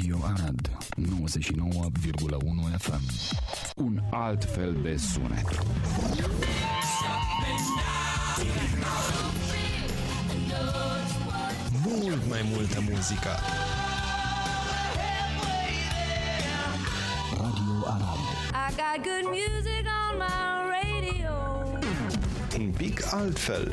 Radio Arad 99,1 FM Un alt fel de sunet. Mult mai multă muzică. Radio Arad. I got good music on my radio. Un pic altfel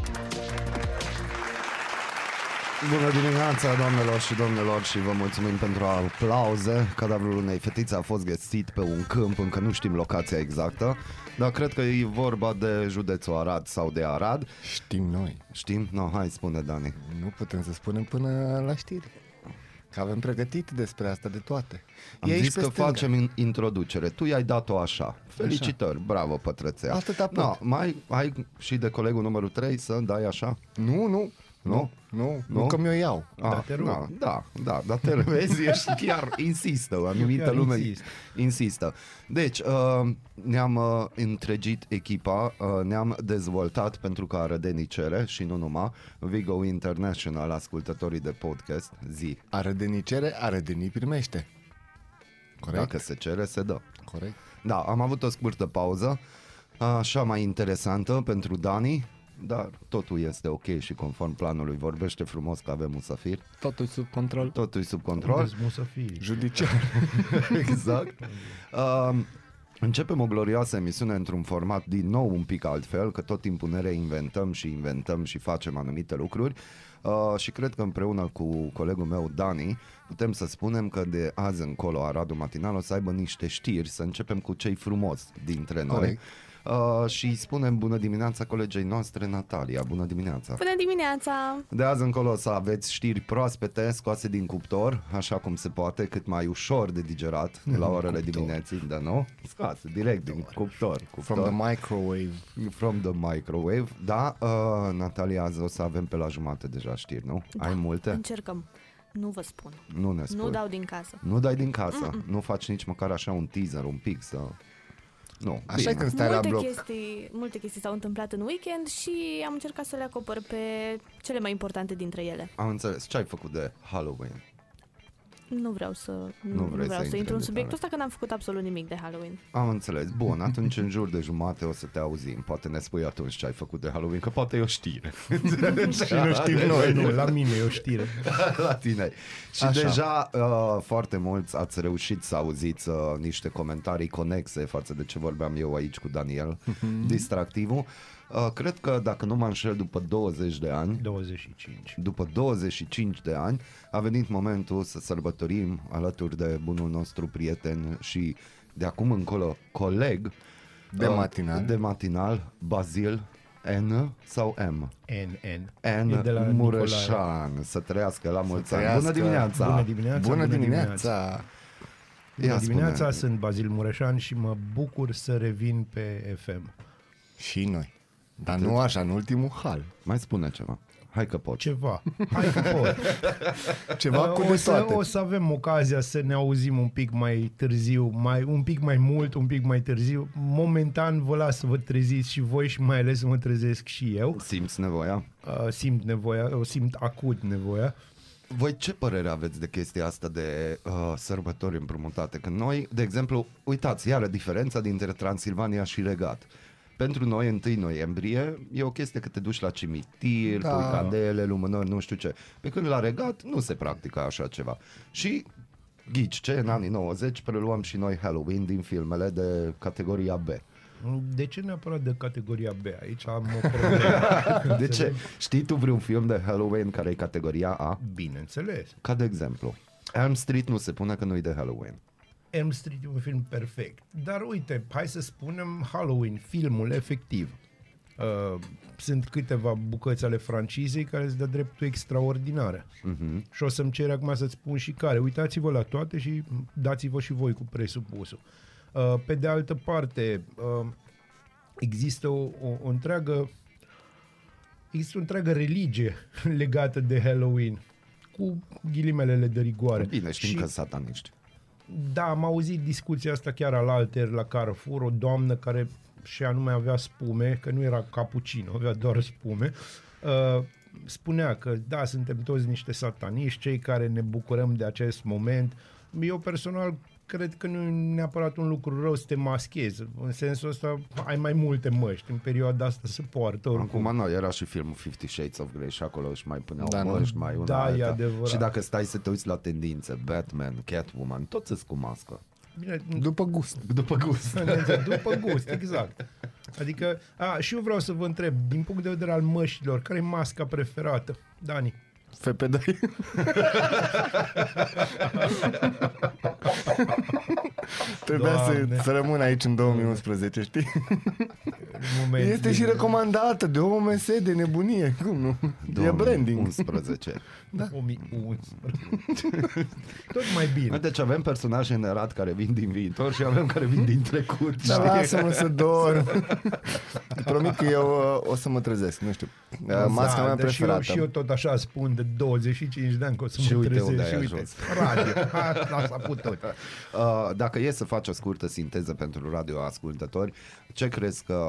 Bună dimineața, doamnelor și domnilor, și vă mulțumim pentru aplauze. Cadavrul unei fetițe a fost găsit pe un câmp, încă nu știm locația exactă, dar cred că e vorba de județul Arad sau de Arad. Știm noi. Știm? No, hai, spune, Dani. Nu putem să spunem până la știri. Că avem pregătit despre asta de toate. Am E aici zis pe că stânga. facem in- introducere. Tu i-ai dat-o așa. Felicitări, bravo, pătrățea. Atâta pot. no, mai ai și de colegul numărul 3 să dai așa? Nu, nu. Nu? Nu, nu, Nu? nu că mi-o iau. Ah, da, da, da, dar te vezi, ești chiar insistă, o anumită chiar lume insist. insistă. Deci, uh, ne-am uh, întregit echipa, uh, ne-am dezvoltat pentru că arădenii cere și nu numai, Vigo International, ascultătorii de podcast, zi, Are de nicere, are de ni primește. Corect? dacă se cere, se dă. Corect. Da, am avut o scurtă pauză, așa mai interesantă pentru Dani, dar totul este ok și conform planului vorbește frumos că avem musafir, Totul sub control. totul e sub control. Unde să fie? Judiciar. exact. Uh, începem o glorioasă emisiune într-un format din nou un pic altfel, că tot timpul ne reinventăm și inventăm și facem anumite lucruri. Uh, și cred că împreună cu colegul meu Dani putem să spunem că de azi încolo Aradul Matinal o să aibă niște știri, să începem cu cei frumos dintre noi. Corect. Uh, și îi spunem bună dimineața colegei noastre Natalia, bună dimineața! Bună dimineața! De azi încolo o să aveți știri proaspete scoase din cuptor, așa cum se poate, cât mai ușor de digerat la orele dimineții, da nu? Scoase direct din cuptor. cuptor. From the microwave. From the microwave. Da, uh, Natalia, azi o să avem pe la jumate deja știri, nu? Ai multe? Încercăm. Nu vă spun. Nu ne spui. Nu dau din casă. Nu dai din casă? Nu faci nici măcar așa un teaser, un pic să... Nu, Așa e bine. când stai la Multe bloc. chestii, multe chestii s-au întâmplat în weekend și am încercat să le acopăr pe cele mai importante dintre ele. Am înțeles. Ce ai făcut de Halloween? Nu vreau să, nu, vrei nu vreau să să, intri intru în în subiectul detalii. ăsta că n-am făcut absolut nimic de Halloween. Am înțeles. Bun, atunci în jur de jumate o să te auzim. Poate ne spui atunci ce ai făcut de Halloween, că poate e o știre. Și nu știm noi, nu, la mine e o știre. la tine. Și Așa. deja uh, foarte mulți ați reușit să auziți uh, niște comentarii conexe față de ce vorbeam eu aici cu Daniel, distractivul. Uh, cred că, dacă nu mă înșel, după 20 de ani, 25. după 25 de ani, a venit momentul să sărbătorim alături de bunul nostru prieten și de acum încolo coleg De uh, matinal. de matinal, Bazil N sau M? NN. N E de la Nicolae. Mureșan, să trăiască la mulți ani. trăiască. Bună dimineața! Bună dimineața! Bună dimineața! Bună Ia dimineața, spune. sunt Bazil Mureșan și mă bucur să revin pe FM. Și noi. Dar nu așa, în ultimul hal. Mai spune ceva. Hai că poți. Ceva. Hai că pot. Ceva cu o, de să, toate. o să avem ocazia să ne auzim un pic mai târziu, mai, un pic mai mult, un pic mai târziu. Momentan vă las să vă treziți și voi și mai ales să mă trezesc și eu. Simți nevoia? Uh, simt nevoia, o simt acut nevoia. Voi ce părere aveți de chestia asta de uh, sărbători împrumutate? Că noi, de exemplu, uitați, iară diferența dintre Transilvania și Regat. Pentru noi, 1 noiembrie, e o chestie că te duci la cimitir, Da. da. pui candele, lumânări, nu știu ce. Pe când la Regat nu se practică așa ceva. Și ghici ce, în anii 90 preluăm și noi Halloween din filmele de categoria B. De ce neapărat de categoria B? Aici am o problemă. De ce? Știi tu vreun film de Halloween care e categoria A? Bineînțeles. Ca de exemplu, Elm Street nu se pune că nu e de Halloween. Elm Street e un film perfect. Dar uite, hai să spunem Halloween, filmul efectiv. Uh, sunt câteva bucăți ale francizei care îți dă dreptul extraordinare. Mhm. Și o să-mi cer acum să-ți spun și care. Uitați-vă la toate și dați-vă și voi cu presupusul. Uh, pe de altă parte, uh, există o, o, o întreagă există o întreagă religie legată de Halloween cu ghilimelele de rigoare. Bine, știm și, că sataniști. Da, am auzit discuția asta chiar al alter la Carrefour, o doamnă care și anume avea spume, că nu era cappuccino, avea doar spume, uh, spunea că da, suntem toți niște sataniști, cei care ne bucurăm de acest moment. Eu personal cred că nu e neapărat un lucru rău să te maschezi. În sensul ăsta ai mai multe măști. În perioada asta se poartă oricum. Acum nu, era și filmul Fifty Shades of Grey și acolo își mai puneau Da, da, nu? măști, mai una Da, e alta. adevărat. Și dacă stai să te uiți la tendințe, Batman, Catwoman, toți sunt cu mască. Bine, După gust. După gust. După gust, exact. Adică, a, și eu vreau să vă întreb, din punct de vedere al măștilor, care e masca preferată? Dani. FP2. Trebuia să, Doamne. să rămân aici în 2011, știi? Moment Este și recomandată de OMS de nebunie. Cum nu? E branding. 11. Da. 2011. Tot mai bine. Deci avem personaje în erat care vin din viitor și avem care vin din trecut. Da, știi? lasă-mă să dorm. Promit că eu uh, o să mă trezesc, nu știu. Uh, Masca mea da, și eu, preferată. și eu tot așa spun de 25 de ani că o să Și mă uite trezesc unde ai și uite, ajuns. radio, ha, a, s-a putut. Uh, dacă e să faci o scurtă sinteză pentru radioascultători, ce crezi că,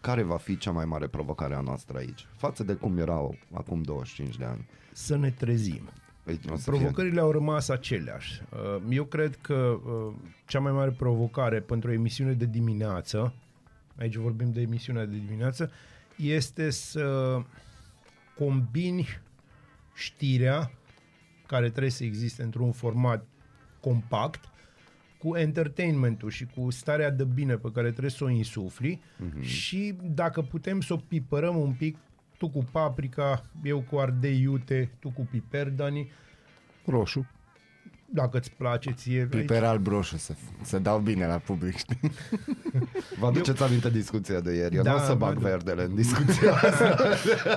care va fi cea mai mare provocare a noastră aici? Față de cum erau acum 25 de ani. Să ne trezim. Deci, o să fie- Provocările au rămas aceleași. Uh, Eu cred că uh, cea mai mare provocare pentru o emisiune de dimineață, aici vorbim de emisiunea de dimineață, este să combini știrea care trebuie să existe într-un format compact cu entertainmentul și cu starea de bine pe care trebuie să o insufli Mhm. și dacă putem să o pipărăm un pic, tu cu paprika, eu cu ardei iute, tu cu piper, Dani, Roșu. Dacă îți place ție. Piper alb roșu, să, să dau bine la public, știi? Vă aduceți aminte discuția de ieri? Eu Da, nu o să bă, bag da. verdele în discuția asta.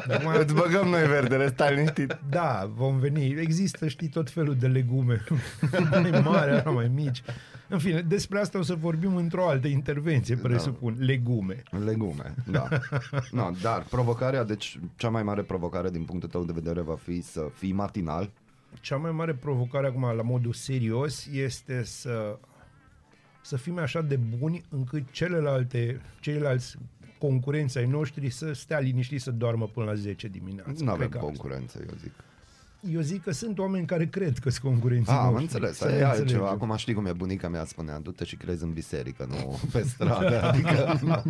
Acum, Îți băgăm noi verdele, stai liniștit. da, vom veni. Există, știi, tot felul de legume. mai mari, așa, mai mici. În fine, despre asta o să vorbim într-o altă intervenție, presupun. Legume. Legume, da. No, dar provocarea, deci cea mai mare provocare din punctul tău de vedere va fi să fii matinal, Cea mai mare provocare acum, la modul serios, este să să fim așa de buni încât celelalte, ceilalți concurenți ai noștri să stea liniștiți să doarmă până la 10 dimineața. nu avem Cred că asta. concurență, eu zic. Eu zic că sunt oameni care cred că sunt concurenții Ah, am noștri. înțeles, Să e ne altceva. înțelegem. Acum știi cum e bunica mea spunea, du-te și crezi în biserică, nu pe stradă. Adică,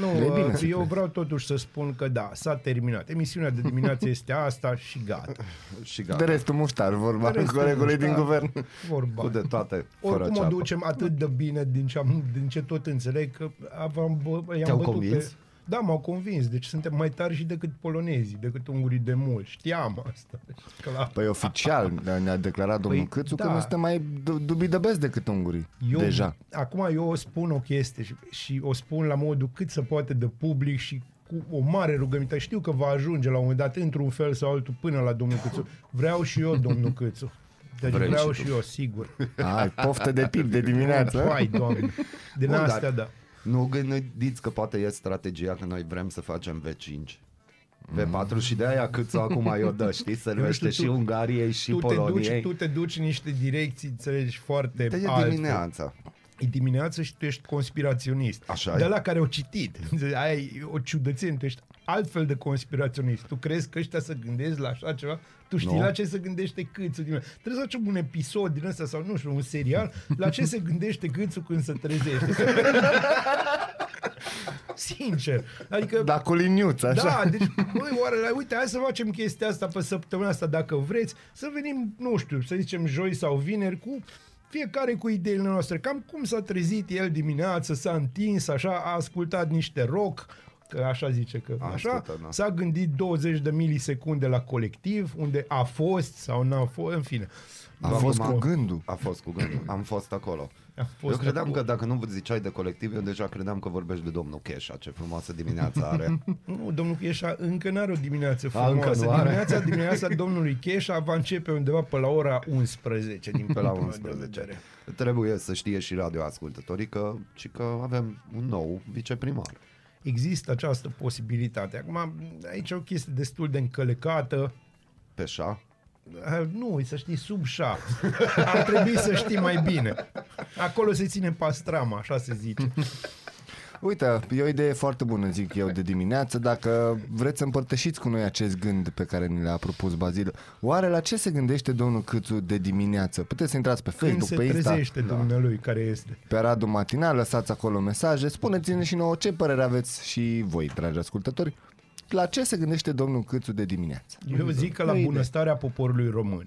Nu, E bine uh, să eu crezi. vreau totuși să spun că da, s-a terminat. Emisiunea de dimineață este asta și gata. și De gata. restul muștar, vorba De restul colegului din muștar. guvern. Vorba. Cu de toate, fără Oricum o ceapă. ducem atât de bine din ce, am, din ce tot înțeleg că am, bă, i-am Te-au bătut convins? Pe... Da, m-au convins. Deci suntem mai tari și decât polonezii, decât ungurii de mult. Știam asta. Deci, clar. Păi oficial ne-a declarat domnul Păi, Câțu că da. nu suntem mai du- dubii de best decât ungurii. Eu, Deja. Acum eu o spun o chestie și, și o spun la modul cât se poate de public și cu o mare rugăminte. Știu că va ajunge la un moment dat într-un fel sau altul până la domnul Câțu. Vreau și eu, domnul Câțu. Deci Vrei vreau și și, tu. eu, sigur. Ai, poftă de pip de dimineață. Hai, doamne. Din Bun, astea, dar- da. Nu gândiți că poate e strategia că noi vrem să facem V5. V4 și de aia cât acum eu dă, știi, servește știu, și tu- Ungariei și Tu te, duci, Poloniei. tu te duci în niște direcții, înțelegi, foarte Te e altfel. dimineața. E dimineață și tu ești conspiraționist. Așa De e. la care au citit. Aia e o ciudățenie, tu ești altfel de conspiraționist. Tu crezi că ăștia să gândesc la așa ceva? Tu știi Nu. la ce se gândește Câțu? Din... Trebuie să facem un episod din ăsta sau nu știu, un serial. La ce se gândește Câțu când se trezește? Sincer. Adică Da, cu liniuță, așa. da, deci, băi, oare, uite, hai să facem chestia asta pe săptămâna asta, dacă vreți, să venim, nu știu, să zicem joi sau vineri cu fiecare cu ideile noastre, cam cum s-a trezit el dimineață, s-a întins, așa, a ascultat niște rock, că așa zice că A, așa, știu, da. s-a gândit 20 de milisecunde la colectiv, unde a fost sau n-a fost, în fine. A fost Acum- cu gândul. A fost cu gândul. Am fost acolo. A fost eu credeam acolo. că dacă nu ziceai de colectiv, eu deja credeam că vorbești de domnul Cheșa. Ce frumoasă dimineață are. Nu, domnul Cheșa încă n-are o dimineață A, încă frumoasă. nu are. Dimineața, dimineața domnului Cheșa va începe undeva pe la ora 11. Din Pe la punctul meu de 11. vedere. Trebuie să știe și radioascultătorii că, și că avem un nou viceprimar. Există această posibilitate. Acum, aici e o chestie destul de încălecată. Peșa. Ah, Nu, să știi, sub șa. Ar trebui să știi mai bine. Acolo se ține pastrama, așa se zice. Uite, e o idee foarte bună, zic eu, de dimineață. Dacă vreți să împărtășiți cu noi acest gând pe care ni l-a propus Bazil, oare la ce se gândește domnul Câțu de dimineață? Puteți să intrați pe Când Facebook, se pe Insta, trezește dumnealui care este. pe Radu Matinal, lăsați acolo mesaje, spuneți-ne și nouă ce părere aveți și voi, dragi ascultători. La ce se gândește domnul Câțu de dimineață? Eu zic că la O idee. bunăstarea poporului român.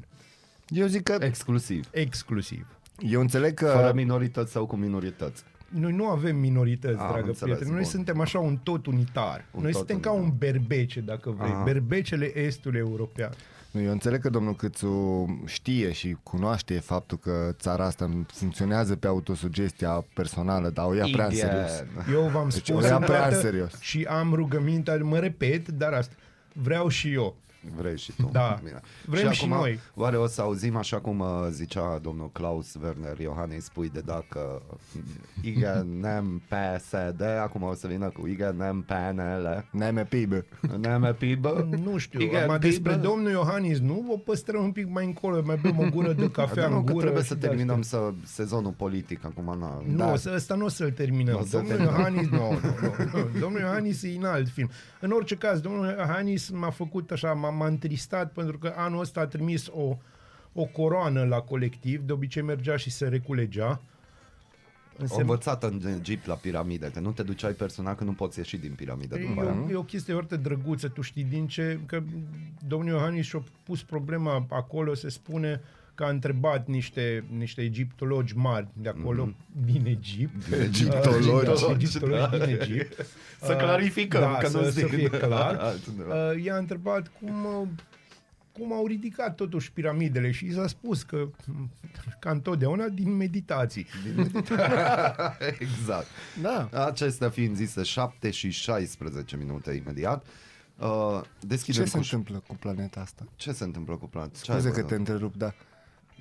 Eu zic că, Exclusiv. Exclusiv. eu înțeleg Fără că minorități sau cu minorități. Noi nu avem minorități, Am dragă înțeles, prieteni. Noi bun. suntem așa un tot unitar. Un Noi tot suntem ca unitar. un berbece, dacă vrei. Aha. Berbecele estului european. Nu, eu înțeleg că domnul Câțu știe și cunoaște faptul că țara asta funcționează pe autosugestia personală, dar o ia prea în serios. Eu v-am Deci spus o ia prea în îndată serios. și am rugămintea, mă repet, dar asta vreau și eu. Vrei și tu. Da. Bine. Vrem și acum, noi. Oare o să auzim așa cum uh, zicea domnul Klaus Werner Iohannis spui de dacă IGNM PSD, acum o să vină cu IGNM PNL. Neme pibă. NM PIB? Nu știu, Igen, acum despre Bibă? domnul Iohannis nu, vă păstrăm un pic mai încolo, mai bem o gură de cafea nu, în că gură. trebuie și să de terminăm astea. să, sezonul politic acum. Na, Nu, da. da. ăsta nu o să-l terminăm. Nu o să-l domnul terminăm. Iohannis, nu, nu, nu, nu. Domnul Iohannis e în alt film. În orice caz, domnul Iohannis m-a făcut așa, m-a, m-a întristat pentru că anul ăsta a trimis o, o coroană la colectiv. De obicei mergea și se reculegea. O Însemn... învățat în Egipt la piramide, că nu te duceai personal, că nu poți ieși din piramidă după E aia. o, e o chestie foarte drăguță, tu știi din ce, că domnul Iohannis și-a pus problema acolo, se spune că a întrebat niște, niște egiptologi mari de acolo, mm-hmm. din Egipt. Egiptologi. Uh, egiptologi din Egipt. Să Uh, clarificăm, da, că să, nu să zic fie clar. altundeva. Uh, i-a întrebat cum, uh, cum au ridicat totuși piramidele și i s-a spus că, ca întotdeauna, din meditații. exact. Da. Acestea fiind zise 7 și 16 minute imediat. Uh, deschidem Ce se cu... întâmplă cu planeta asta? Ce se întâmplă cu plan? Ce Scuze ai că te văzut? întrerup, dar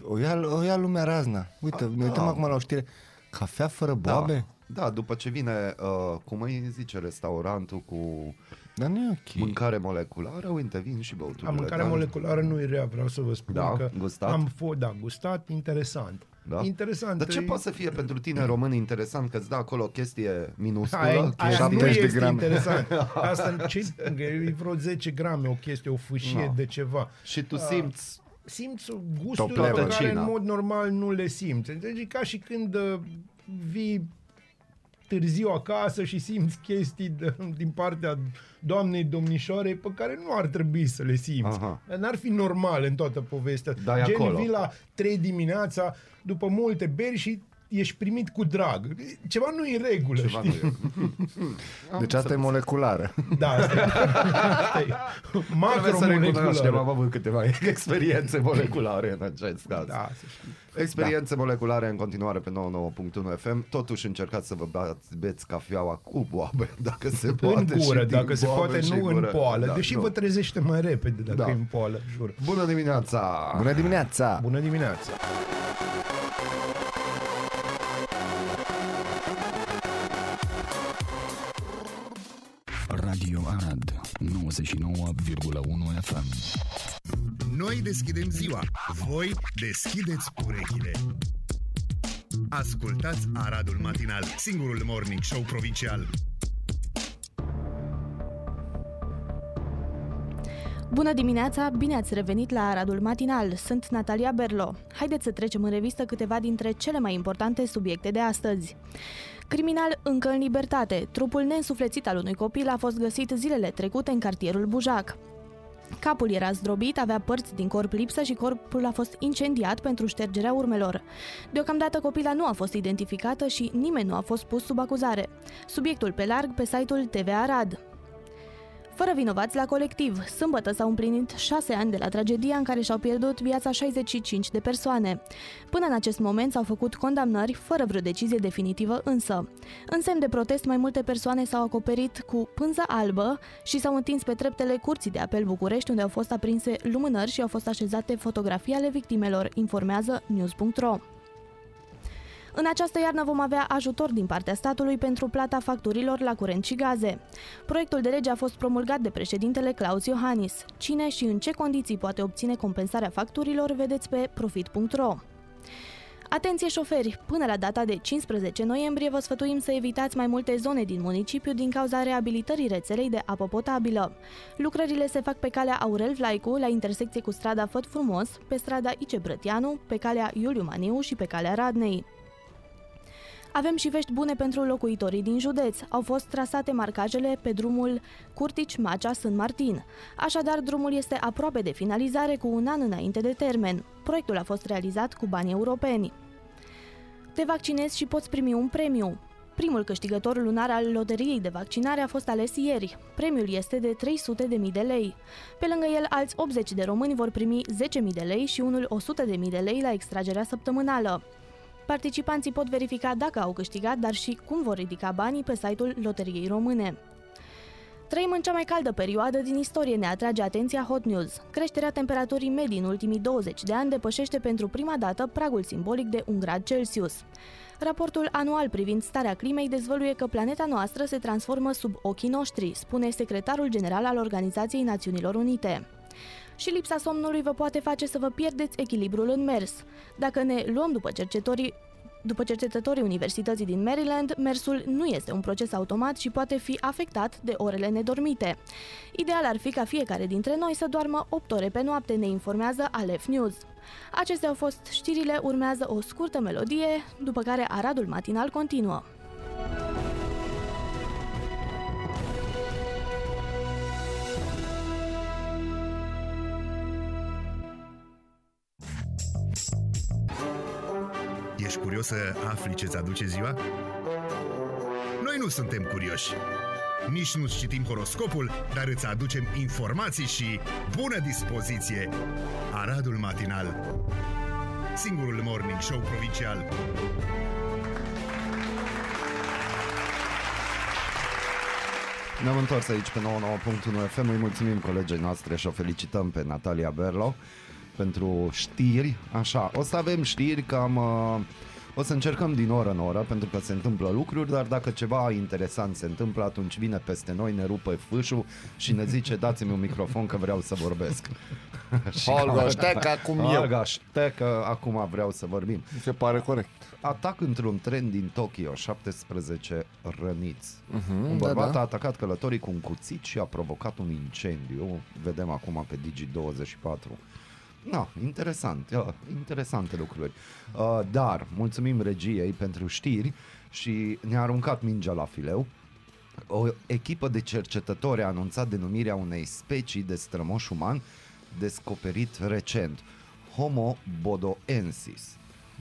o ia, o ia lumea razna. Uite, A, ne uităm da. acum la o știre. Cafea fără da, boabe? da, după ce vine, uh, cum îi zice, restaurantul cu Dar nu e ok. mâncare moleculară, uite, vin și băuturile. A mâncarea da? moleculară nu e rea, vreau să vă spun Da? că Gustat? am fost, da, gustat, interesant. Da? Interesant. Dar ce e- poate să fie pentru tine român interesant că îți dă acolo o chestie minusculă? Aia, aia nu 70 de este grame. interesant. Asta ce, e vreo 10 grame, o chestie, o fâșie No. de ceva. Și tu simți Simți gusturi Top pe level. care Cina. în mod normal nu le simți. Înțelegi? E ca și când uh, vii târziu acasă și simți chestii de, din partea doamnei domnișoarei pe care nu ar trebui să le simți. Aha. N-ar fi normal în toată povestea. Dai Gen, acolo. vii la 3 dimineața după multe beri și ești primit cu drag. Ceva nu e în regulă, ceva știi? nu e. Deci asta e moleculară. Da, asta e. Asta e. Trebuie să recunoaștem, Macromoleculară. am avut câteva experiențe moleculare în acest caz. Da, să știi. Experiențe moleculare în continuare pe 99.1 FM. Totuși încercați să vă beați, beți cafeaua cu boabe, dacă se poate. În gură, și din dacă se boabe poate, și nu în gură. poală. Da, Deși nu. vă trezește mai repede dacă Da. e în poală, jur. Bună dimineața! Bună dimineața! Bună dimineața! Radio Arad 99,1 FM Noi deschidem ziua, voi deschideți urechile. Ascultați Aradul Matinal, singurul morning show provincial. Bună dimineața, bine ați revenit la Aradul Matinal. Sunt Natalia Berlo. Haideți să trecem în revistă câteva dintre cele mai importante subiecte de astăzi. Criminal încă în libertate. Trupul neînsuflețit al unui copil a fost găsit zilele trecute în cartierul Bujac. Capul era zdrobit, avea părți din corp lipsă și corpul a fost incendiat pentru ștergerea urmelor. Deocamdată copila nu a fost identificată și nimeni nu a fost pus sub acuzare. Subiectul pe larg pe site-ul TV Arad. Fără vinovați la colectiv, sâmbătă s-au împlinit șase ani de la tragedia în care și-au pierdut viața 65 de persoane. Până în acest moment s-au făcut condamnări, fără vreo decizie definitivă însă. În semn de protest, mai multe persoane s-au acoperit cu pânză albă și s-au întins pe treptele Curții de Apel București, unde au fost aprinse lumânări și au fost așezate fotografii ale victimelor, informează news.ro. În această iarnă vom avea ajutor din partea statului pentru plata facturilor la curent și gaze. Proiectul de lege a fost promulgat de președintele Claus Iohannis. Cine și în ce condiții poate obține compensarea facturilor, vedeți pe profit.ro. Atenție șoferi! Până la data de 15 noiembrie vă sfătuim să evitați mai multe zone din municipiu din cauza reabilitării rețelei de apă potabilă. Lucrările se fac pe calea Aurel Vlaicu, la intersecție cu strada Făt Frumos, pe strada Ice Brătianu, pe calea Iuliu Maniu și pe calea Radnei. Avem și vești bune pentru locuitorii din județ. Au fost trasate marcajele pe drumul Curtici-Macea-Sân Martin. Așadar, drumul este aproape de finalizare cu un an înainte de termen. Proiectul a fost realizat cu bani europeni. Te vaccinezi și poți primi un premiu. Primul câștigător lunar al loteriei de vaccinare a fost ales ieri. Premiul este de 300.000 de lei. Pe lângă el, alți 80 de români vor primi 10.000 de lei și unul 100.000 de lei la extragerea săptămânală. Participanții pot verifica dacă au câștigat, dar și cum vor ridica banii pe site-ul Loteriei Române. Trăim în cea mai caldă perioadă din istorie, ne atrage atenția Hot News. Creșterea temperaturii medii în ultimii 20 de ani depășește pentru prima dată pragul simbolic de 1 grad Celsius. Raportul anual privind starea climei dezvăluie că planeta noastră se transformă sub ochii noștri, spune secretarul general al Organizației Națiunilor Unite și lipsa somnului vă poate face să vă pierdeți echilibrul în mers. Dacă ne luăm după cercetătorii după cercetătorii Universității din Maryland, mersul nu este un proces automat și poate fi afectat de orele nedormite. Ideal ar fi ca fiecare dintre noi să doarmă 8 ore pe noapte, ne informează Alef News. Acestea au fost știrile, urmează o scurtă melodie, după care Aradul Matinal continuă. Ești curios să afli ce-ți aduce ziua? Noi nu suntem curioși. Nici nu citim horoscopul, dar îți aducem informații și bună dispoziție. Aradul Matinal Singurul morning show provincial Ne-am întors aici pe 99.1 FM, îi mulțumim colegii noastre și o felicităm pe Natalia Berlo pentru știri. Așa, o să avem știri cam... Uh, o să încercăm din oră în oră pentru că se întâmplă lucruri, dar dacă ceva interesant se întâmplă, atunci vine peste noi, ne rupe fâșul și ne zice dați-mi un microfon că vreau să vorbesc. Și Olga, cam- știi că acum eu. Olga, știi că acum vreau să vorbim. Mi se pare corect. Atac într-un tren din Tokyo, 17 răniți. Mhm, un da, bărbat da. a atacat călătorii cu un cuțit și a provocat un incendiu. Vedem acum pe Digi24. No, interesant, uh, interesante lucruri. Uh, dar, mulțumim regiei pentru știri și ne-a aruncat mingea la fileu. O echipă de cercetători a anunțat denumirea unei specii de strămoș uman descoperit recent, Homo bodoensis.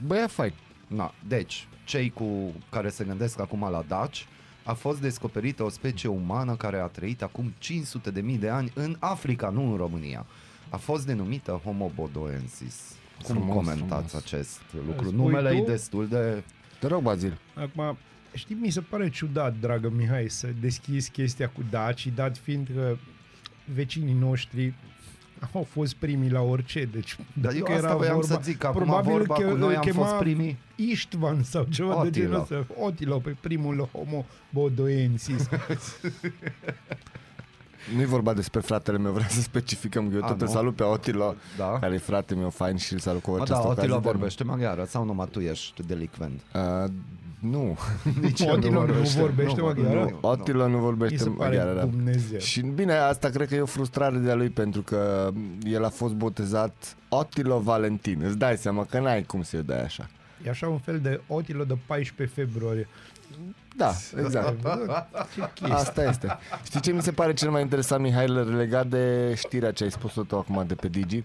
Băia fain. Na, deci, cei cu care se gândesc acum la daci, a fost descoperită o specie umană care a trăit acum 500 de mii de ani în Africa, nu în România. A fost denumită Homo bodoensis. Cum Frumos, comentați frumos. acest lucru? Spui Numele tu? e destul de... Te rog, Bazil. Acum, știi, mi se pare ciudat, dragă Mihai, să deschizi chestia cu dacii, dat fiind că vecinii noștri au fost primii la orice, deci Dar eu dacă asta voiam să zic, că acum probabil vorba că cu noi îl am chema fost primii. Istvan sau ceva de Otilo. genul ăsta. Otilo, pe primul homo bodoensis. Nu-i vorba despre fratele meu, vreau să specificăm că eu A, tot îl nu? salut pe Otilo, Da. care e frate meu fain și îl salut cu Mă, această da, ocazie. Otilo dar- vorbește maghiară sau numai tu ești delicvent? Uh, nu. Nici eu Otilo nu vorbește. vorbește maghiară? nu, nu. Otilo nu Mi vorbește se pare maghiară, da. Dumnezeu. Și bine, asta cred că e o frustrare de-a lui pentru că el a fost botezat Otilo Valentin. Îți dai seama că n-ai cum să-i dai așa. E așa un fel de Otilo de 14 februarie. Da, Ai exact. văzut? Ce chestie. Asta este. Știi ce mi se pare cel mai interesant, Mihail, legat de știrea ce ai spus-o tu acum de pe Digi?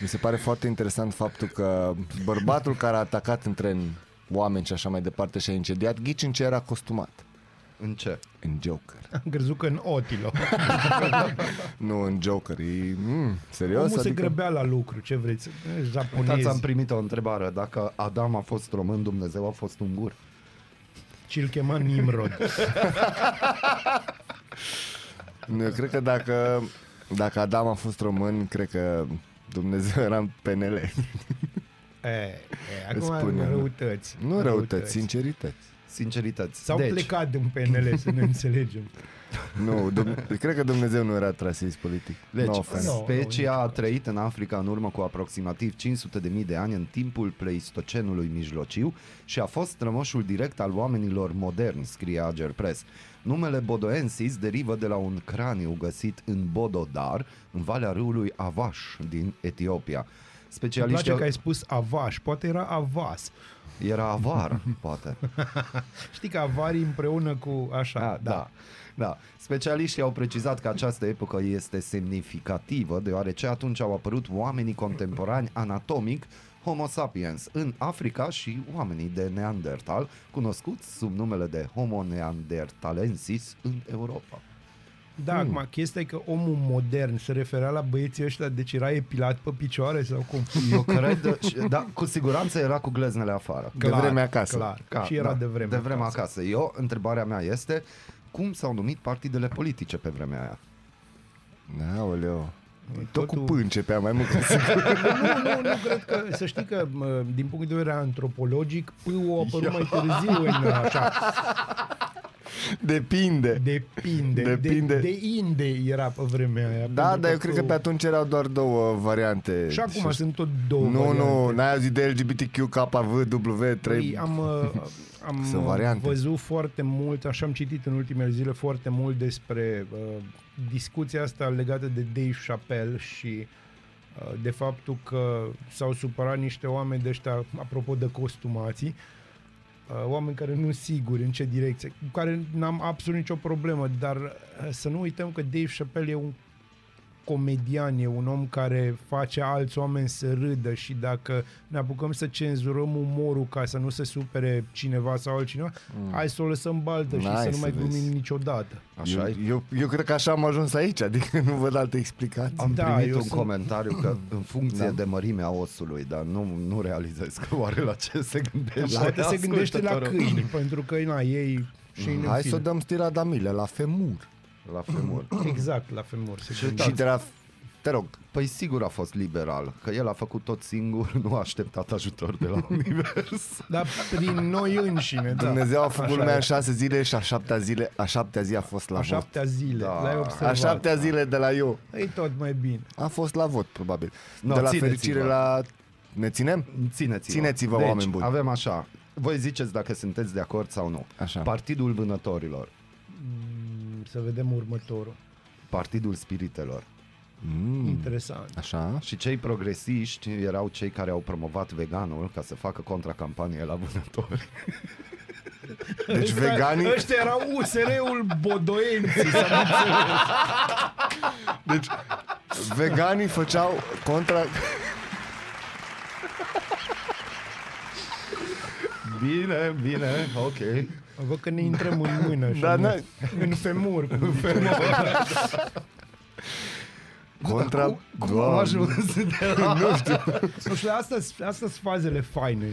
Mi se pare foarte interesant faptul că bărbatul care a atacat în tren oameni și așa mai departe și a incendiat, ghici în ce era costumat. În ce? În Joker. Am crezut că în Otilo. Nu, în Joker. E, mm, serios? Omul se grăbea la lucru, ce vreți? Uitați, am Japonezi. primit o întrebare. Dacă Adam a fost român, Dumnezeu a fost ungur. Și îl chema Nimrod. Nu, Eu cred că dacă, dacă Adam a fost român, cred că Dumnezeu era în PNL. E, e, Îți acum spun eu. răutăți. Nu răutăți, sincerități. Sincerități. S-au deci, plecat din PNL, să ne înțelegem. Nu, Dum- cred că Dumnezeu nu era trasist politic. Deci, no no, offense. Nu, specia nu, a trăit în Africa în urmă cu aproximativ 500.000 de ani în timpul pleistocenului mijlociu și a fost strămoșul direct al oamenilor moderni, scrie Ager Press. Numele Bodoensis derivă de la un craniu găsit în Bododar, în valea râului Avaș din Etiopia. Îmi Specialiștii place au... că ai spus Avaș, poate era Avas. Era avar, poate. Știi că avarii împreună cu așa, Ah, da. Da. Specialiștii au precizat că această epocă este semnificativă, deoarece atunci au apărut oamenii contemporani anatomic Homo sapiens în Africa și oamenii de Neandertal, cunoscuți sub numele de Homo neanderthalensis în Europa. Da, Hmm. acum, chestia e că omul modern se referea la băieții ăștia, deci era epilat pe picioare sau cum? Eu cred, și- da, cu siguranță era cu gleznele afară. De vreme acasă. Clar, Ca- și era da, de vreme de vreme acasă. Eu, întrebarea mea este, cum s-au numit partidele politice pe vremea aia? Aoleu. Tot cu Totul- P începea mai mult ca sigur. Nu, nu, nu cred că, să știi că mă, din punct de vedere antropologic, pâul a apărut mai târziu în așa, Depinde. depinde, Depinde. De, de inde era pe vremea aia. Da, pentru dar eu cred că pâul- pe atunci erau doar două variante. Și acum sunt tot două Nu, nu, variante. n-ai auzit de LGBTQ, KV, 3 Păi, am, uh, am Sunt variante. văzut foarte mult, așa am citit în ultimele zile foarte mult despre uh, discuția asta legată de Dave Chappelle și uh, de faptul că s-au supărat niște oameni de ăștia, apropo de costumații, uh, oameni care nu sunt siguri în ce direcție, cu care n-am absolut nicio problemă, dar uh, să nu uităm că Dave Chappelle e un comedian, e un om care face alți oameni să râdă și dacă ne apucăm să cenzurăm umorul ca să nu se supere cineva sau altcineva, mm. hai să o lăsăm baltă și N-ai să nu să mai vezi. glumim niciodată. Așa eu, eu, eu cred că așa am ajuns aici, adică nu văd alte explicații. Am Da, primit eu un sunt- comentariu că în funcție Da. de mărimea osului, dar nu, nu realizez că oare la ce se gândește. Poate se gândește la ascultătorul. câini, pentru că na, ei și în Hai film. să o dăm stila Damile, la femur. La femur. Exact, la femur. Se Și gândește. Și de la... Te rog, Păi sigur a fost liberal, că el a făcut tot singur, nu a așteptat ajutor de la univers. Dar prin noi înșine, da. Dumnezeu a făcut Așa lumea e. în șase zile și a șaptea, zile, a șaptea zi a fost la A vot. șaptea zile, Da. l-ai A observat. șaptea zile de la eu. E tot mai bine. A fost la vot, probabil. No, de la țineți-vă. fericire la... Ne ținem? Țineți-vă. Țineți-vă, deci, oameni buni. avem așa, voi ziceți dacă sunteți de acord sau nu. Așa. Partidul Vânătorilor, Mm, Să vedem următorul. Partidul Spiritelor Mm. Interesant. Așa. și cei progresiști erau cei care au promovat veganul ca să facă contracampanie la vânători. Deci veganii... Ăștia erau USR-ul Bodoenții, să nu înțeles. Deci veganii făceau contra... Bine, bine, ok. Văd că ne intrăm în mână. și Da, în- n-ai- În femur. În femur. Contra... Cum, cum am Doamne. ajuns de la... Nu știu. Nu știu, astea sunt fazele faine.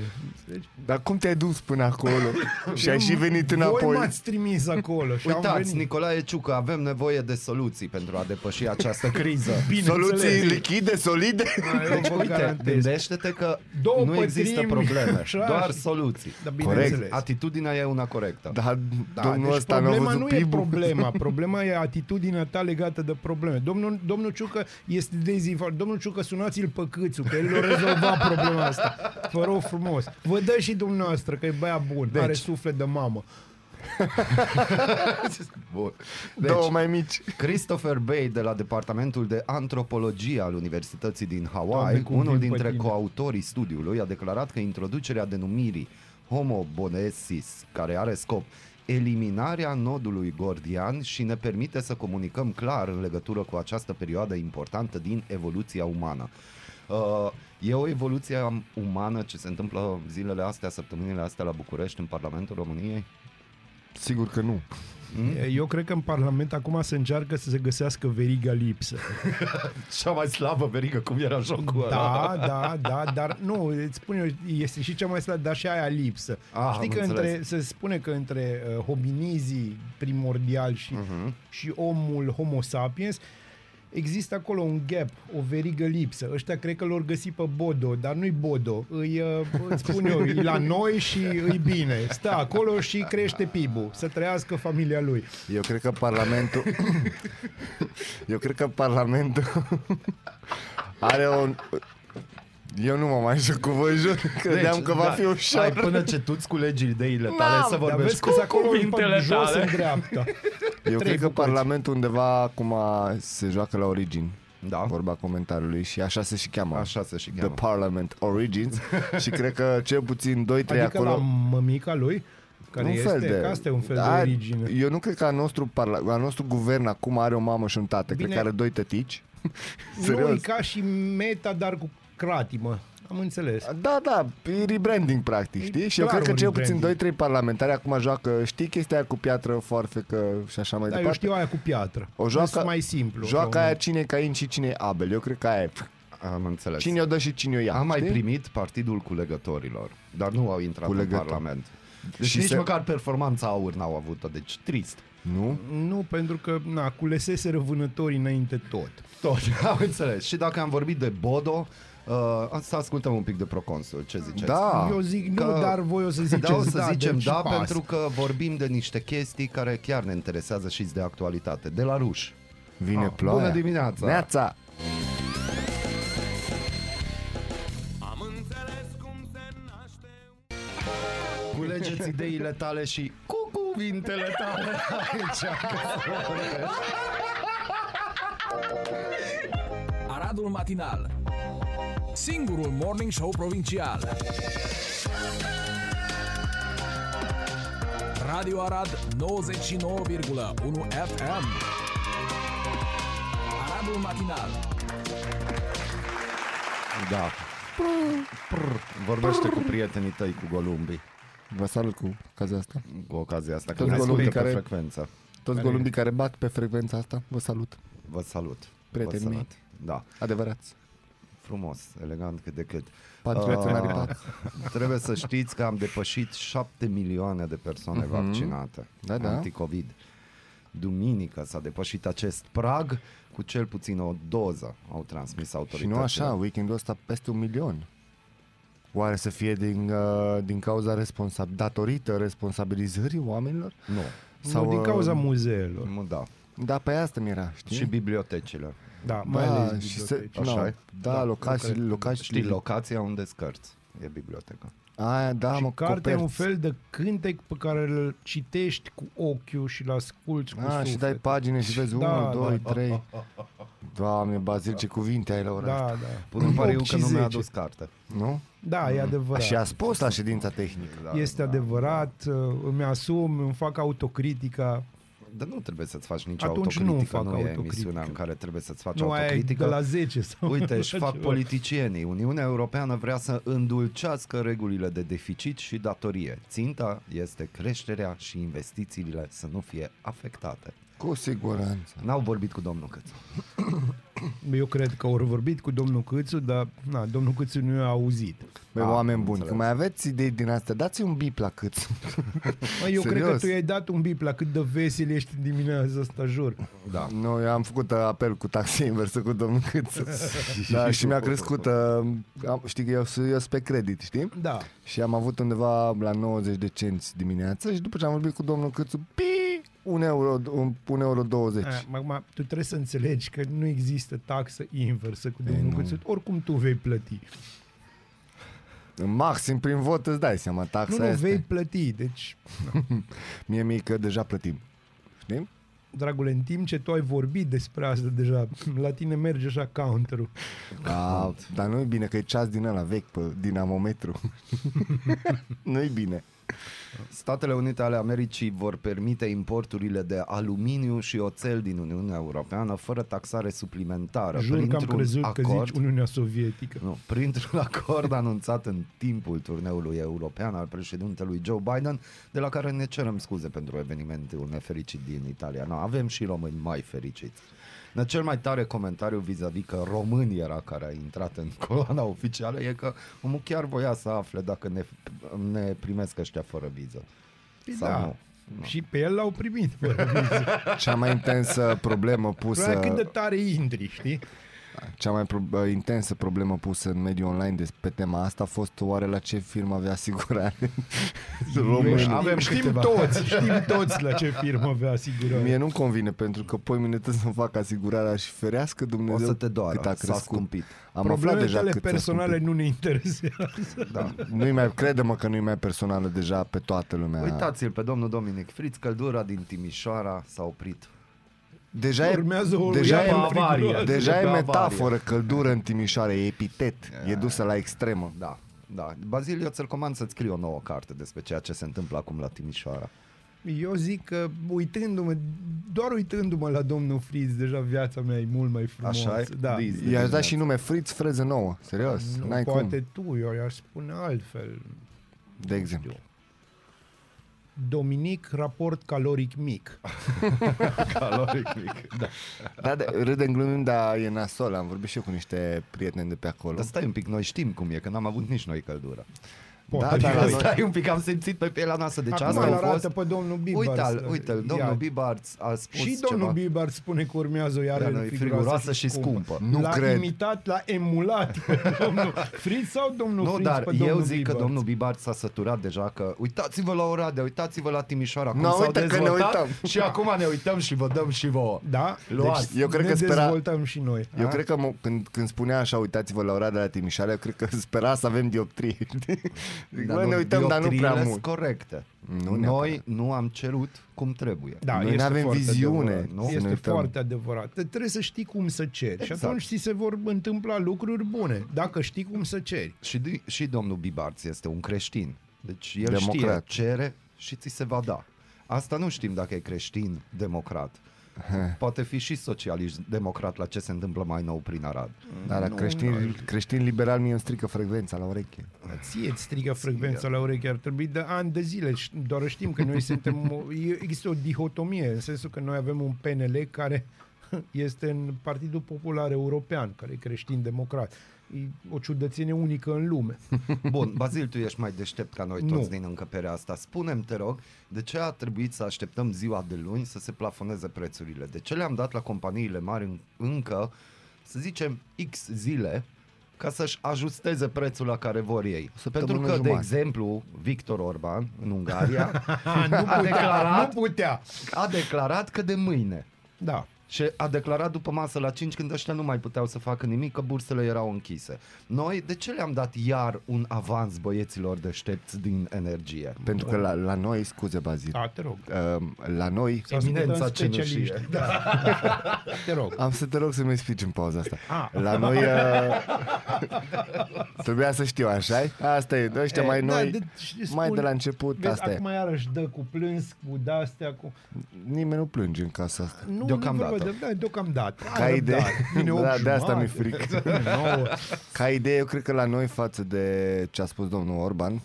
Deci, Dar cum te-ai dus până acolo? și ai și venit Voi înapoi? m-ați trimis acolo și am Uitați, venit. Nicolae Ciucă, avem nevoie de soluții pentru a depăși această criză. Soluții Bineînțeles. lichide, solide? Da, eu vă Uite, garantez. gândește-te că Două nu există pătrimi, probleme, așa, doar și- soluții. Da, Corect. bineînles. Atitudinea e una corectă. Da, Da, domnul deci ăsta nu a problema văzut nu e PIB-ul. problema, problema e atitudinea ta legată de probleme. Domnul, domnul Ciucă este dezinformat. Domnul Ciucă, sunați-l pe Câțu, că el l-a rezolvat problema asta. Vă rog frumos. Vă dă și dumneavoastră, că e băiat bun, deci. are suflet de mamă. Bun. Două Deci, mai mici. Christopher Bay de la Departamentul de Antropologie al Universității din Doamne, Hawaii, cum unul vin pe dintre tine. coautorii studiului, a declarat că introducerea denumirii Homo bonesis, care are scop eliminarea nodului gordian și ne permite să comunicăm clar în legătură cu această perioadă importantă din evoluția umană. Uh, e o evoluție am- umană ce se întâmplă zilele astea, săptămânile astea la București, în Parlamentul României? Sigur că nu. Eu cred că în Parlament acum se încearcă să se găsească veriga lipsă. Cea mai slabă verigă, cum era jocul ăla. Da, da, da, dar nu, îți spun eu, este și cea mai slabă, dar și aia lipsă. Ah, Știi am că între, înțeles. se spune că între uh, hominizii primordial și, Mhm. uh-huh. și omul homo sapiens există acolo un gap, o verigă lipsă. Ăștia cred că l-or găsi pe Bodo, dar nu-i Bodo. Îi, uh, îți spun eu, e la noi și îi bine. Stă acolo și crește PIB-ul. Să trăiască familia lui. Eu cred că Parlamentul... Eu cred că Parlamentul are un... Eu nu mă mai joc cu voi, jur. Credeam Deci, că va da, fi ușor. Ai până ce tu îți culegi ideile tale N-am, să Dar vorbești vezi că cu sunt acolo cuvintele pe jos tale. în dreapta. Eu trei cred că bucăți. Parlamentul undeva acum se joacă la Origin. Da. Vorba comentariului și așa se și cheamă. Așa se și The cheamă. Parliament Origins și cred că cel puțin 2-3 Adică acolo... la mămica lui, care un este, fel de... că asta e un fel de Da, origine. Eu nu cred că al nostru, parla... al nostru guvern acum are o mamă și un tată. Bine. Cred că are doi tătici. Nu, e Serios. ca și meta, dar cu cratimă. Am înțeles. Da, da, e rebranding practic, E știi? Și eu clar cred că un cel puțin rebranding. 2-3 parlamentari acum joacă, știi chestia aia cu piatră, foarfecă și așa mai Da, eu departe? știu aia cu piatră. O joacă- Este mai simplu. Joaca la un aia cine e Cain și cine e Abel. Eu cred că aia e. Am înțeles. Cine o dă și cine o ia. Am mai știi? primit partidul culegătorilor, dar nu au intrat în Culegător. Parlament. Deci Și nici se- măcar performanța aur n-au avut-o, deci trist. Nu? moment. Nu, pentru că na, culeseseră vânătorii înainte tot. Tot, am înțeles. Și dacă am vorbit de Bodo, uh, să ascultăm un pic de proconsul, ce ziceți? Da. Eu zic Că- nu, dar voi o să ziceți Da, o să da, zicem deci da, pas. pentru că vorbim de niște chestii care chiar ne interesează și de actualitate. De la ruș. Vine Ah, ploaia. bună dimineața! Neața! Culegeți ideile tale și cu cuvintele tale aici. Aradul Matinal Singurul Morning Show Provincial Radio Arad 99,1 FM Aradul Matinal Da. Prr, vorbește cu prietenii tăi, cu golumbii, Vă salut cu ocazia asta. cu ocazia asta, că Toți ne golumbii ascultă pe care- frecvență. Toți golumbii care bat pe frecvența asta, vă salut. Vă salut. Prietenii Vă mei. salut. Da, Adevărați. Frumos, elegant cât de cât. Patrioți în Ah, aripați. Trebuie să știți că am depășit 7 milioane de persoane Mhm. vaccinate. Da, da. Anticovid. Duminică s-a depășit acest prag cu cel puțin o doză, au transmis Și autoritățile. nu așa, weekendul ăsta peste un milion. Oare să fie din, uh, din cauza responsab- datorită responsabilizării oamenilor? Nu. Sau, nu, din uh, cauza muzeelor. Nu, da. Da, pe asta mi-era, știi? Și bibliotecile. Da, mai da, ales și se, biblioteci. Așa no, e? da, Da, locații, eu cred. locații, Știi, locația unde scărți. E biblioteca. Aia, da, și mă, cartea e un coperți. fel de cântec pe care îl citești cu ochiul și îl asculti cu A, și dai sufletul. pagine și vezi Da, 1, 2, da. 3. Doamne, Bazil, ce cuvinte ai la ora Da, asta. da. Pun în pariu Opt că și nu mi-a 10. adus carte. Nu? Da, e adevărat. Și a spus la ședința tehnică. Da, Este da. adevărat, uh, îmi asum, îmi fac autocritica. Dar nu trebuie să-ți faci nici Atunci nu autocritică, fac nu, e autocritică. emisiunea în care trebuie să-ți faci Nu aia e autocritică. de la 10 sau Uite, își fac ceva. politicienii. Uniunea Europeană vrea să îndulcească regulile de deficit și datorie. Ținta este creșterea și investițiile să nu fie afectate. Cu siguranță. N-au vorbit cu domnul Câțu. Eu cred că au vorbit cu domnul Câțu, dar na, domnul Câțu nu a auzit. Băi, oameni buni, înțeles. când mai aveți idei din astea, dați un bip la Câțu. Mă, eu Serios? cred că tu i-ai dat un bip la cât de vesel ești dimineața asta, jur. Da. Nu, eu am făcut uh, apel cu taxi invers cu domnul Câțu. da, și mi-a crescut, uh, am, știi că eu, eu sunt pe credit, știi? Da. Și am avut undeva la 90 de cenți dimineața și după ce am vorbit cu domnul Câțu, bip! Un euro, un, un euro 20. Acum, tu trebuie să înțelegi că nu există taxă inversă cu domnul Cățut. Oricum tu vei plăti. Maxim prin vot îți dai seama, taxa Nu, nu, este. vei plăti, deci... Mie mică deja plătim. Știm? dragule, în timp ce tu ai vorbit despre asta deja, la tine merge așa counter-ul. Da, dar nu e bine că e ceas din ăla vechi pe dinamometru. nu e bine. Statele Unite ale Americii vor permite importurile de aluminiu și oțel din Uniunea Europeană fără taxare suplimentară. Jur că am printr-un crezut că acord, zici Uniunea Sovietică. nu, printr-un acord anunțat în timpul turneului european al președintelui Joe Biden, de la care ne cerem scuze pentru evenimentul nefericit din Italia. No, avem și români mai fericiți. Dar cel mai tare comentariu vis-a-vis că român era care a intrat în coloana oficială e că omul chiar voia să afle dacă ne, ne primesc ăștia fără viză. Păi Sau da. nu. Și pe el l-au primit. fără viză. Cea mai intensă problemă pusă... Problema cât de tare intri, știi? Cea mai pro- intensă problemă pusă în mediul online des- pe tema asta a fost oare la ce firmă avea asigurare românii. Știm, Avem știm câteva. toți, știm toți la ce firmă avea asigurare. Mie nu-mi convine pentru că poi mine trebuie să-mi fac asigurarea și ferească O Dumnezeu să te doară, cât a s-a crescut. scumpit. Am aflat Problemele deja tale cât s-a personale scumpit. nu ne interesează. Da. Nu-i mai, crede-mă că nu-i mai personală deja pe toată lumea. Uitați-l pe domnul Dominic Fritz, căldura din Timișoara s-a oprit. Deja e, Urmează o deja iapă e, avarie. deja De e pe metaforă, căldură în Timișoara, e epitet, e dusă la extremă. Da, da. Bazil, eu ți-l comand să-ți scrii o nouă carte despre ceea ce se întâmplă acum la Timișoara. Eu zic că uitându-mă, doar uitându-mă la domnul Fritz, deja viața mea e mult mai frumoasă. Așa e? Da. Diz. I-aș da și nume Fritz Freză Nouă, serios, Nu, n-ai poate cum, tu, eu i-aș spune altfel. de exemplu. Dominic, raport caloric mic. Caloric mic. Da. Da, de, râdem, glumim, dar e nasol, am vorbit și eu cu niște prieteni de pe acolo. Dar stai un pic, noi știm cum e, că n-am avut nici noi căldură. Poate Da, dar la că- noi- Stai un pic, am simțit pe pielea noastră. Deci Acum asta îl a arată fost... pe domnul Bibarț. Uite-l, uite-l, domnul Ia. Bibarț a spus Și domnul ceva. Bibarț spune că urmează o iară Iară friguroasă și scumpă. Nu l-a cred. imitat, l-a emulat pe domnul Fritz sau domnul Nu, Fritz dar pe eu domnul zic că Bibarț? domnul Bibarț s-a săturat deja că uitați-vă la Oradea, uitați-vă la Timișoara, cum Nu, s-au uite că ne dezvoltat uităm. și acum ne uităm și vă dăm și vouă. Da? Luați. Deci, eu cred ne că spera, dezvoltăm și noi. eu A? cred că mă, când, când spunea așa, uitați-vă la ora de la Timișoara, eu cred că spera să avem dioptrie. Știi? Zic, bă, ne uităm, dar nu prea dioptriile mult. sunt corecte. Nu Noi nu am cerut cum trebuie. Da, Noi este n-avem foarte viziune, adevărat. nu? Să ne Este uităm. foarte adevărat. Te- Trebuie să știi cum să ceri Exact. și atunci ți se vor întâmpla lucruri bune, dacă știi cum să ceri. Și, di- și domnul Bibarț este un creștin. Deci el Democrat. știe, cere și ți se va da. Asta nu știm dacă e creștin democrat. Poate fi și socialist democrat la ce se întâmplă mai nou prin Arad. Dar la creștin, creștin liberal mie îmi strică frecvența la ureche. Ție îți strigă frecvența la ureche, ar trebui de ani de zile, Ș- doar știm că noi suntem, o- e- există o dihotomie, în sensul că noi avem un PNL care este în Partidul Popular European, care e creștin-democrat. E o ciudățenie unică în lume. Bun, Bazil, tu ești mai deștept ca noi Nu. toți din încăperea asta. Spunem, te rog, de ce a trebuit să așteptăm ziua de luni să se plafoneze prețurile? De ce le-am dat la companiile mari în, încă, să zicem, X zile ca să-și ajusteze prețul la care vor ei? săptămână Pentru că, de jumătate. exemplu, Victor Orban, în Ungaria, nu a putea, declarat, nu putea. a declarat că de mâine. Da. Și a declarat după masă la 5 când ăștia nu mai puteau să facă nimic, că bursele erau închise. Noi, de ce le-am dat iar un avans băieților deștepți din energie? Pentru că la, la noi, scuze Bazil, Da, te rog. uh, la noi, Să ascultăm Eminența specialiști. cenușie. Da. te rog. am să te rog să-mi explici în pauza asta. Ah. La noi uh, trebuia să știu, așa Asta e, ăștia E, mai da, noi, de- mai spun- de la început, Vezi, asta acum e. iarăși dă cu plâns, cu de-astea, cu... Nimeni nu plânge în casa asta. Nu, Deocamdată. Nu e vorba de, da, deocamdată. Ca Ai idee. răbdare. Vine Da, opt de asta mi-e jumate, frică. nouă. Ca idee, eu cred că la noi față de ce a spus domnul Orban, uh,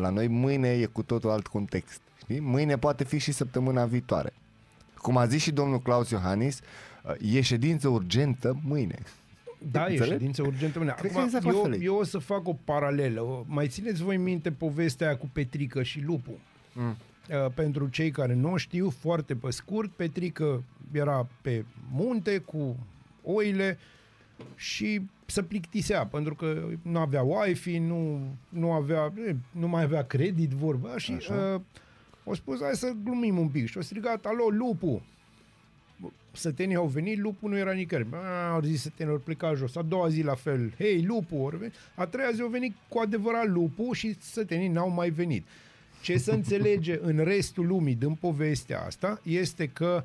la noi mâine e cu totul alt context. Știi? Mâine poate fi și săptămâna viitoare. Cum a zis și domnul Claus Iohannis, uh, e ședință urgentă mâine. Da, e Înțelegi? ședință urgentă. Bine, Cred că Acum, exact la eu, fel e. eu o să fac o paralelă. O- Mai țineți voi minte povestea aia cu Petrică și Lupu? Mm. Uh, pentru cei care nu știu, foarte pe scurt, Petrică era pe munte cu oile și se plictisea pentru că nu avea wifi, nu, nu, avea, e, nu mai avea credit, vorba și uh, o spus, hai să glumim un pic și o strigat, alo, lupu! Sătenii au venit, lupul nu era nicăieri. A, Au zis sătenii, au plecat jos. A doua zi la fel, hei, lupul! ori veni. A treia zi au venit cu adevărat lupul și sătenii n-au mai venit. Ce se înțelege în restul lumii din povestea asta este că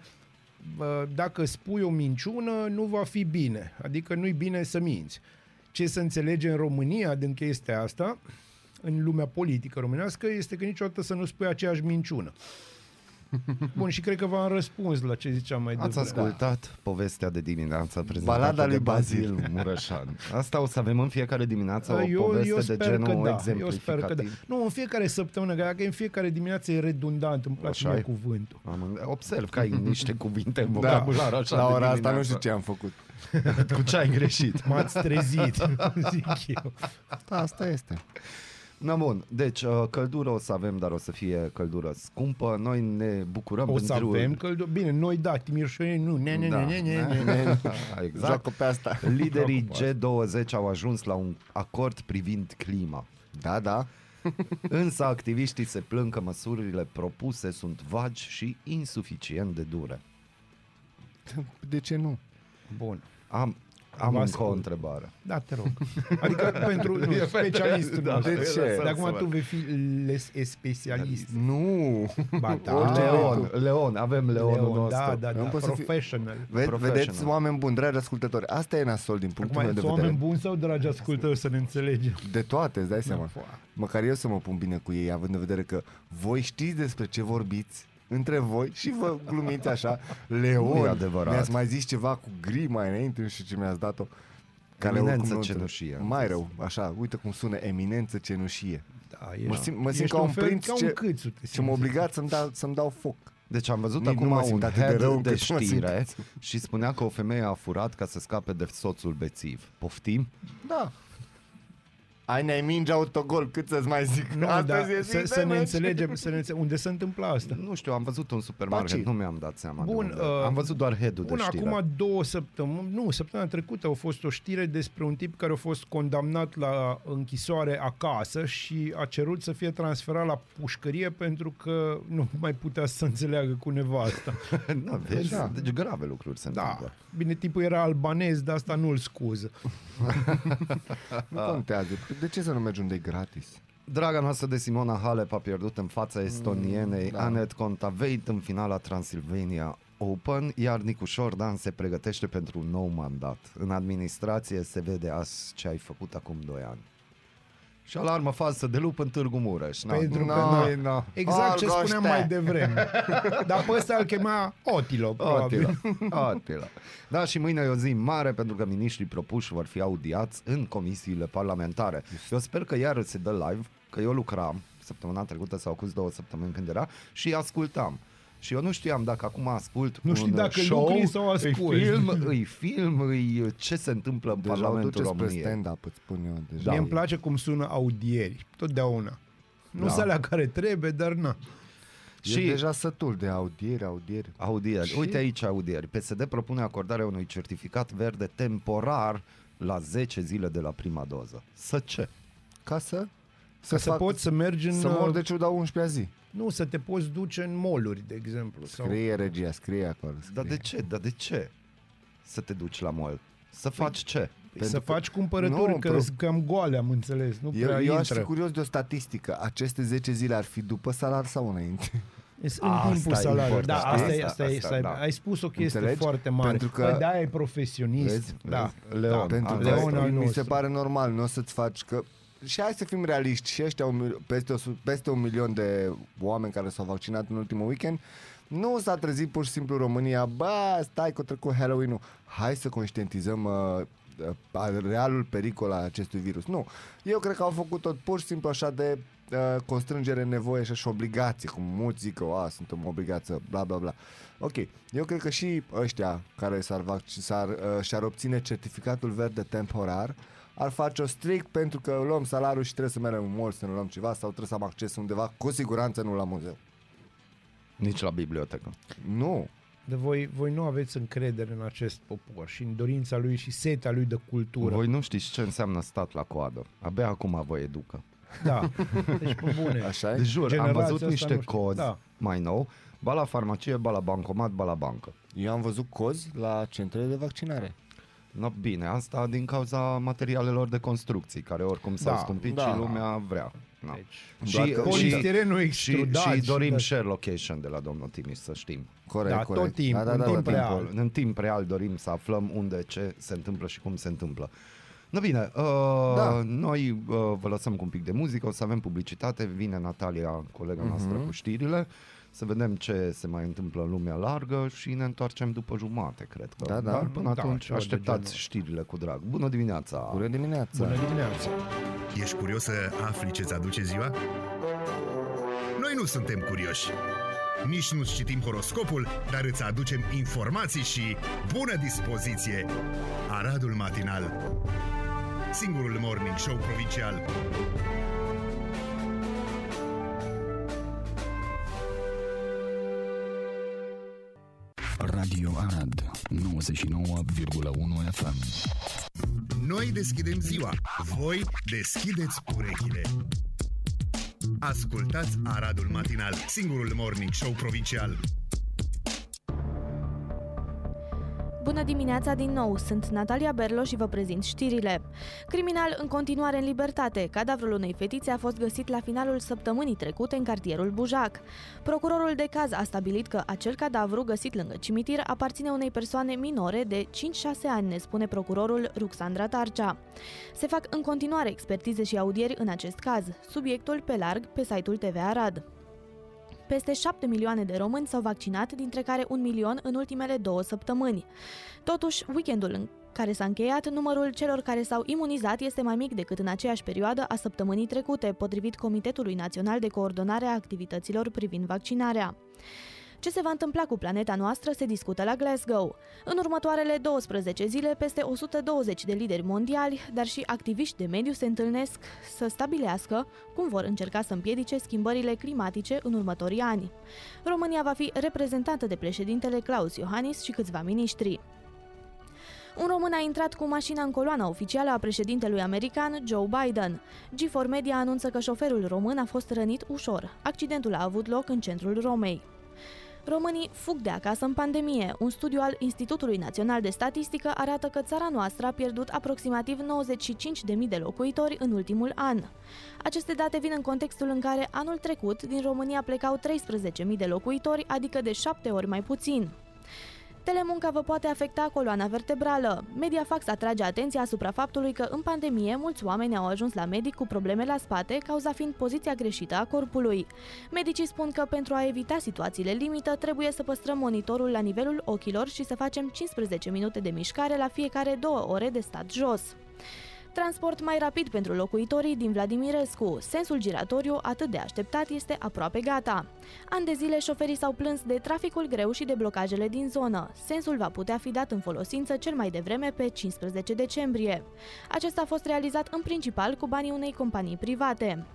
bă, dacă spui o minciună, nu va fi bine. Adică nu-i bine să minți. Ce se înțelege în România din chestia asta în lumea politică românească este că niciodată să nu spui aceeași minciună. Bun, și cred că v-am răspuns la ce ziceam mai Ați devreme. ascultat povestea de dimineață prezentată Balada de lui Bazil Bazil. Mureșan. Asta o să avem în fiecare dimineață o eu, poveste eu de sper genul că da, eu exemplificativ. sper că da. Nu, în fiecare săptămână, că dacă e în fiecare dimineață e redundant, îmi place Așa mie e? cuvântul. Am, observ că ai niște cuvinte în Da, vocabular așa la de ora asta dimineață. nu știu ce am făcut. Cu ce ai greșit? M-ați trezit, zic eu. Da, asta este. Na bun, deci uh, căldură o să avem, dar o să fie căldură scumpă. Noi ne bucurăm O să pentru... avem căldură. Bine, noi da, timișorii nu. Ne, ne, Da. ne, ne, ne, ne, ne. exact. Joacă pe asta. Liderii G20 au ajuns la un acord privind clima. Da, da. Însă activiștii se plâng că măsurile propuse sunt vagi și insuficient de dure. De ce nu? Bun. Am, am Vă încă o ascult. întrebare. Da, te rog. Adică pentru nu, specialistul Da, nostru. de ce? De acum tu vei fi les specialist. Nu. Ba da. Orice Leon, Leon, avem Leonul Leon, nostru. da, da, Nu da, poți să fii- professional. Ve- Professional. vedeți, oameni buni, dragi ascultători, asta e nasol din punctul Acum, meu de sunt vedere. oameni buni sau dragi ascultători să ne înțelegem? De toate, îți dai seama. foa. Măcar eu să mă pun bine cu ei, având în vedere că voi știți despre ce vorbiți între voi și vă glumiți așa. Nu e Leon, adevărat. mi-ați mai zis ceva cu gri mai înainte, nu știu ce mi-ați dat-o. Care Eminență oricum nu cenușie, am Mai zis. rău, așa, uite cum sună, eminență cenușie. Da, Mă simt, mă simt ești ca un fel- prinț ca un ce, câțu, te ce simți. mă obligat să-mi, da, să-mi dau foc. Deci am văzut Nici acum nu mă un simt atât de head rău de, încât mă simt știre și spunea că o femeie a furat ca să scape de soțul bețiv. Poftim? Da. Ai ne mingi autogol, cât să-ți mai zic? Nu, Astăzi dar e să, zi să de ne meci. înțelegem, să ne înțelegem. Unde se întâmplă asta? Nu știu, am văzut un supermarket, Paci. nu mi-am dat seama Bun, de unde. uh, Am văzut doar head-ul de Bun, știre. acum două săptămâni, nu, săptămâna trecută a fost o știre despre un tip care a fost condamnat la închisoare acasă și a cerut să fie transferat la pușcărie pentru că nu mai putea să înțeleagă cu nevasta. da, vezi, Da. deci grave lucruri se Da, întâmplă. Bine, tipul era albanez, dar asta nu-l scuză. Nu contează. De ce să nu mergi unde e gratis? Draga noastră de Simona Halep a pierdut în fața estonienei da. da. Anet Kontaveit în finala Transilvania Open, iar Nicu Șordan se pregătește pentru un nou mandat. În administrație se vede azi ce ai făcut acum 2 ani. Și alarmă falsă de lup în Târgu Mureș. Na, Pentru nu, că- noi, na. Exact ce Olgoște. spuneam mai devreme. Dar pe ăsta îl chema Otilo, probabil. Atila. Atila. Da, și mâine e o zi mare pentru că miniștrii propuși vor fi audiați în comisiile parlamentare. Eu sper că iar se dă live, că eu lucram săptămâna trecută sau acuz două săptămâni când era și ascultam. Și eu nu știam dacă acum ascult Nu știi un dacă show, lucri sau îi asculti. film, îi film, îi ce se întâmplă în Deja o Parlamentul duce spre României. stand-up, îți spun eu. Deja. Mie îmi place cum sună audieri, totdeauna. Nu Da. sunt alea care trebuie, dar na. Și Și- deja sătul de audieri, audieri. Audieri. Uite aici audieri. PSD propune acordarea unui certificat verde temporar la 10 zile de la prima doză. Să ce? Ca să... Să, să poți să mergi în... Să mor de ciuda 11 zi. Nu, să te poți duce în moluri, de exemplu. Sau... Scrie regia, scrie acolo. Scrie. Dar de ce? Dar de ce? Să te duci la mall. Să faci ce? Păi să Pentru că- faci cumpărături, Nu, că pro- sunt cam goale, am înțeles. Nu Eu, prea eu aș intră. fi curios de o statistică. Aceste 10 zile ar fi după salar sau înainte? În Asta timpul e salariului. Da, important. asta, e, Asta- asta, e, asta, asta, e, da. Ai spus o chestie Înțelegi? foarte mare. Pentru că- Păi de-aia e profesionist. Vezi? Da. Vezi? Leon, Pentru am că Leon al mi se nostru. pare normal, nu o să-ți faci că și hai să fim realiști, și ăștia un, mil- peste, o, su- peste un milion de oameni care s-au vaccinat în ultimul weekend, nu s-a trezit pur și simplu România, bă, stai că a trecut Halloween-ul, hai să conștientizăm uh, uh, realul pericol al acestui virus. Nu, eu cred că au făcut tot pur și simplu așa de uh, constrângere, nevoie și așa obligație, cum mulți zic că a, suntem obligați să bla bla bla. Ok, eu cred că și ăștia care s-ar, vac- s-ar, uh, și-ar obține certificatul verde temporar ar face-o strict pentru că luăm salariul și trebuie să mergem în mall să ne luăm ceva sau trebuie să am acces undeva, cu siguranță nu la muzeu. Nici la bibliotecă. Nu, De voi, voi nu aveți încredere în acest popor și în dorința lui și setea lui de cultură. Voi nu știți ce înseamnă stat la coadă. Abia acum vă educă. Da. Deci, pe bune. așa e? De jur, am Generația văzut asta niște nu știu. cozi Da. mai nou. Ba la farmacie, ba la bancomat, ba la bancă. Eu am văzut cozi la centrele de vaccinare. No, bine, asta din cauza materialelor de construcții, care oricum s-au Da, stumpit da. și lumea vrea. No. Deci, Doar că- polistirenul și, extrudat. și dorim da. share location de la domnul Timiș, să știm. Corect, Da, tot corect. timpul, da, da, în da, timp da, real. timpul. În timp real dorim să aflăm unde, ce se întâmplă și cum se întâmplă. No bine, uh, Da. noi uh, vă lăsăm cu un pic de muzică, o să avem publicitate, vine Natalia, colega noastră, Mhm. cu știrile, să vedem ce se mai întâmplă în lumea largă și ne întoarcem după jumate, cred că. Da, da. Dar până Da, atunci ceva de așteptați genul. știrile cu drag. Bună dimineața! Bună dimineața! Bună dimineața! Ești curios să afli ce-ți aduce ziua? Noi nu suntem curioși. Nici nu citim horoscopul, dar îți aducem informații și bună dispoziție. Aradul Matinal Singurul morning show provincial Radio Arad 99,1 FM Noi deschidem ziua, voi deschideți urechile. Ascultați Aradul Matinal, singurul morning show provincial. Bună dimineața din nou, sunt Natalia Berlo și vă prezint știrile. Criminal în continuare în libertate. Cadavrul unei fetițe a fost găsit la finalul săptămânii trecute în cartierul Bujac. Procurorul de caz a stabilit că acel cadavru găsit lângă cimitir aparține unei persoane minore de 5-6 ani, ne spune procurorul Ruxandra Tarcea. Se fac în continuare expertize și audieri în acest caz. Subiectul pe larg pe site-ul TV Arad. Peste 7 milioane de români s-au vaccinat, dintre care un milion în ultimele două săptămâni. Totuși, weekendul în care s-a încheiat, numărul celor care s-au imunizat este mai mic decât în aceeași perioadă a săptămânii trecute, potrivit Comitetului Național de Coordonare a Activităților privind vaccinarea. Ce se va întâmpla cu planeta noastră se discută la Glasgow. În următoarele 12 zile, peste 120 de lideri mondiali, dar și activiști de mediu se întâlnesc să stabilească cum vor încerca să împiedice schimbările climatice în următorii ani. România va fi reprezentată de președintele Claus Iohannis și câțiva miniștri. Un român a intrat cu mașina în coloana oficială a președintelui american Joe Biden. G4 Media anunță că șoferul român a fost rănit ușor. Accidentul a avut loc în centrul Romei. Românii fug de acasă în pandemie. Un studiu al Institutului Național de Statistică arată că țara noastră a pierdut aproximativ 95.000 de locuitori în ultimul an. Aceste date vin în contextul în care anul trecut din România plecau 13.000 de locuitori, adică de 7 ori mai puțin. Telemunca vă poate afecta coloana vertebrală. Mediafax atrage atenția asupra faptului că în pandemie mulți oameni au ajuns la medic cu probleme la spate, cauza fiind poziția greșită a corpului. Medicii spun că pentru a evita situațiile limită trebuie să păstrăm monitorul la nivelul ochilor și să facem 15 minute de mișcare la fiecare două ore de stat jos. Transport mai rapid pentru locuitorii din Vladimirescu. Sensul giratoriu, atât de așteptat, este aproape gata. An de zile, șoferii s-au plâns de traficul greu și de blocajele din zonă. Sensul va putea fi dat în folosință cel mai devreme pe 15 decembrie. Acesta a fost realizat în principal cu banii unei companii private.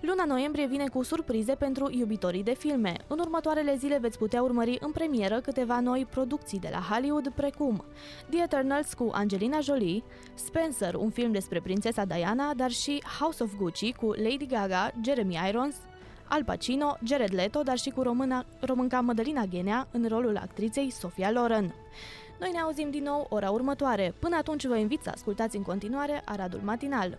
Luna noiembrie vine cu surprize pentru iubitorii de filme. În următoarele zile veți putea urmări în premieră câteva noi producții de la Hollywood, precum The Eternals cu Angelina Jolie, Spencer, un film despre prințesa Diana, dar și House of Gucci cu Lady Gaga, Jeremy Irons, Al Pacino, Jared Leto, dar și cu româna, românca Mădălina Ghenea în rolul actriței Sofia Loren. Noi ne auzim din nou ora următoare. Până atunci vă invit să ascultați în continuare Aradul Matinal.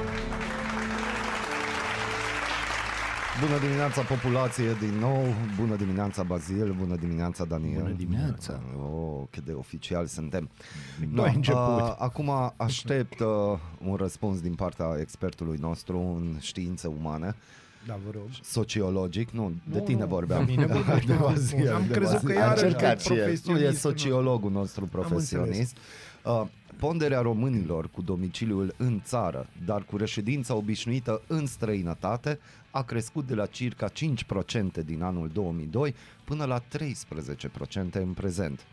Bună dimineața, populație, din nou. Bună dimineața, Bazil. Bună dimineața, Daniel. Bună dimineața. Oh, cât de oficial suntem. Nu ai început. uh, acum aștept uh, un răspuns din partea expertului nostru în științe umane, Da, vă rog. sociologic. Nu, de Nu, tine nu, vorbeam. De mine vorbești, de nu, Bazil, Am de crezut că Bazil. e A iarăși încercat și el. Nu, profesionist. e sociologul nostru profesionist. Uh, ponderea românilor cu domiciliul în țară, dar cu reședința obișnuită în străinătate, a crescut de la circa 5% din anul 2002 până la 13% în prezent.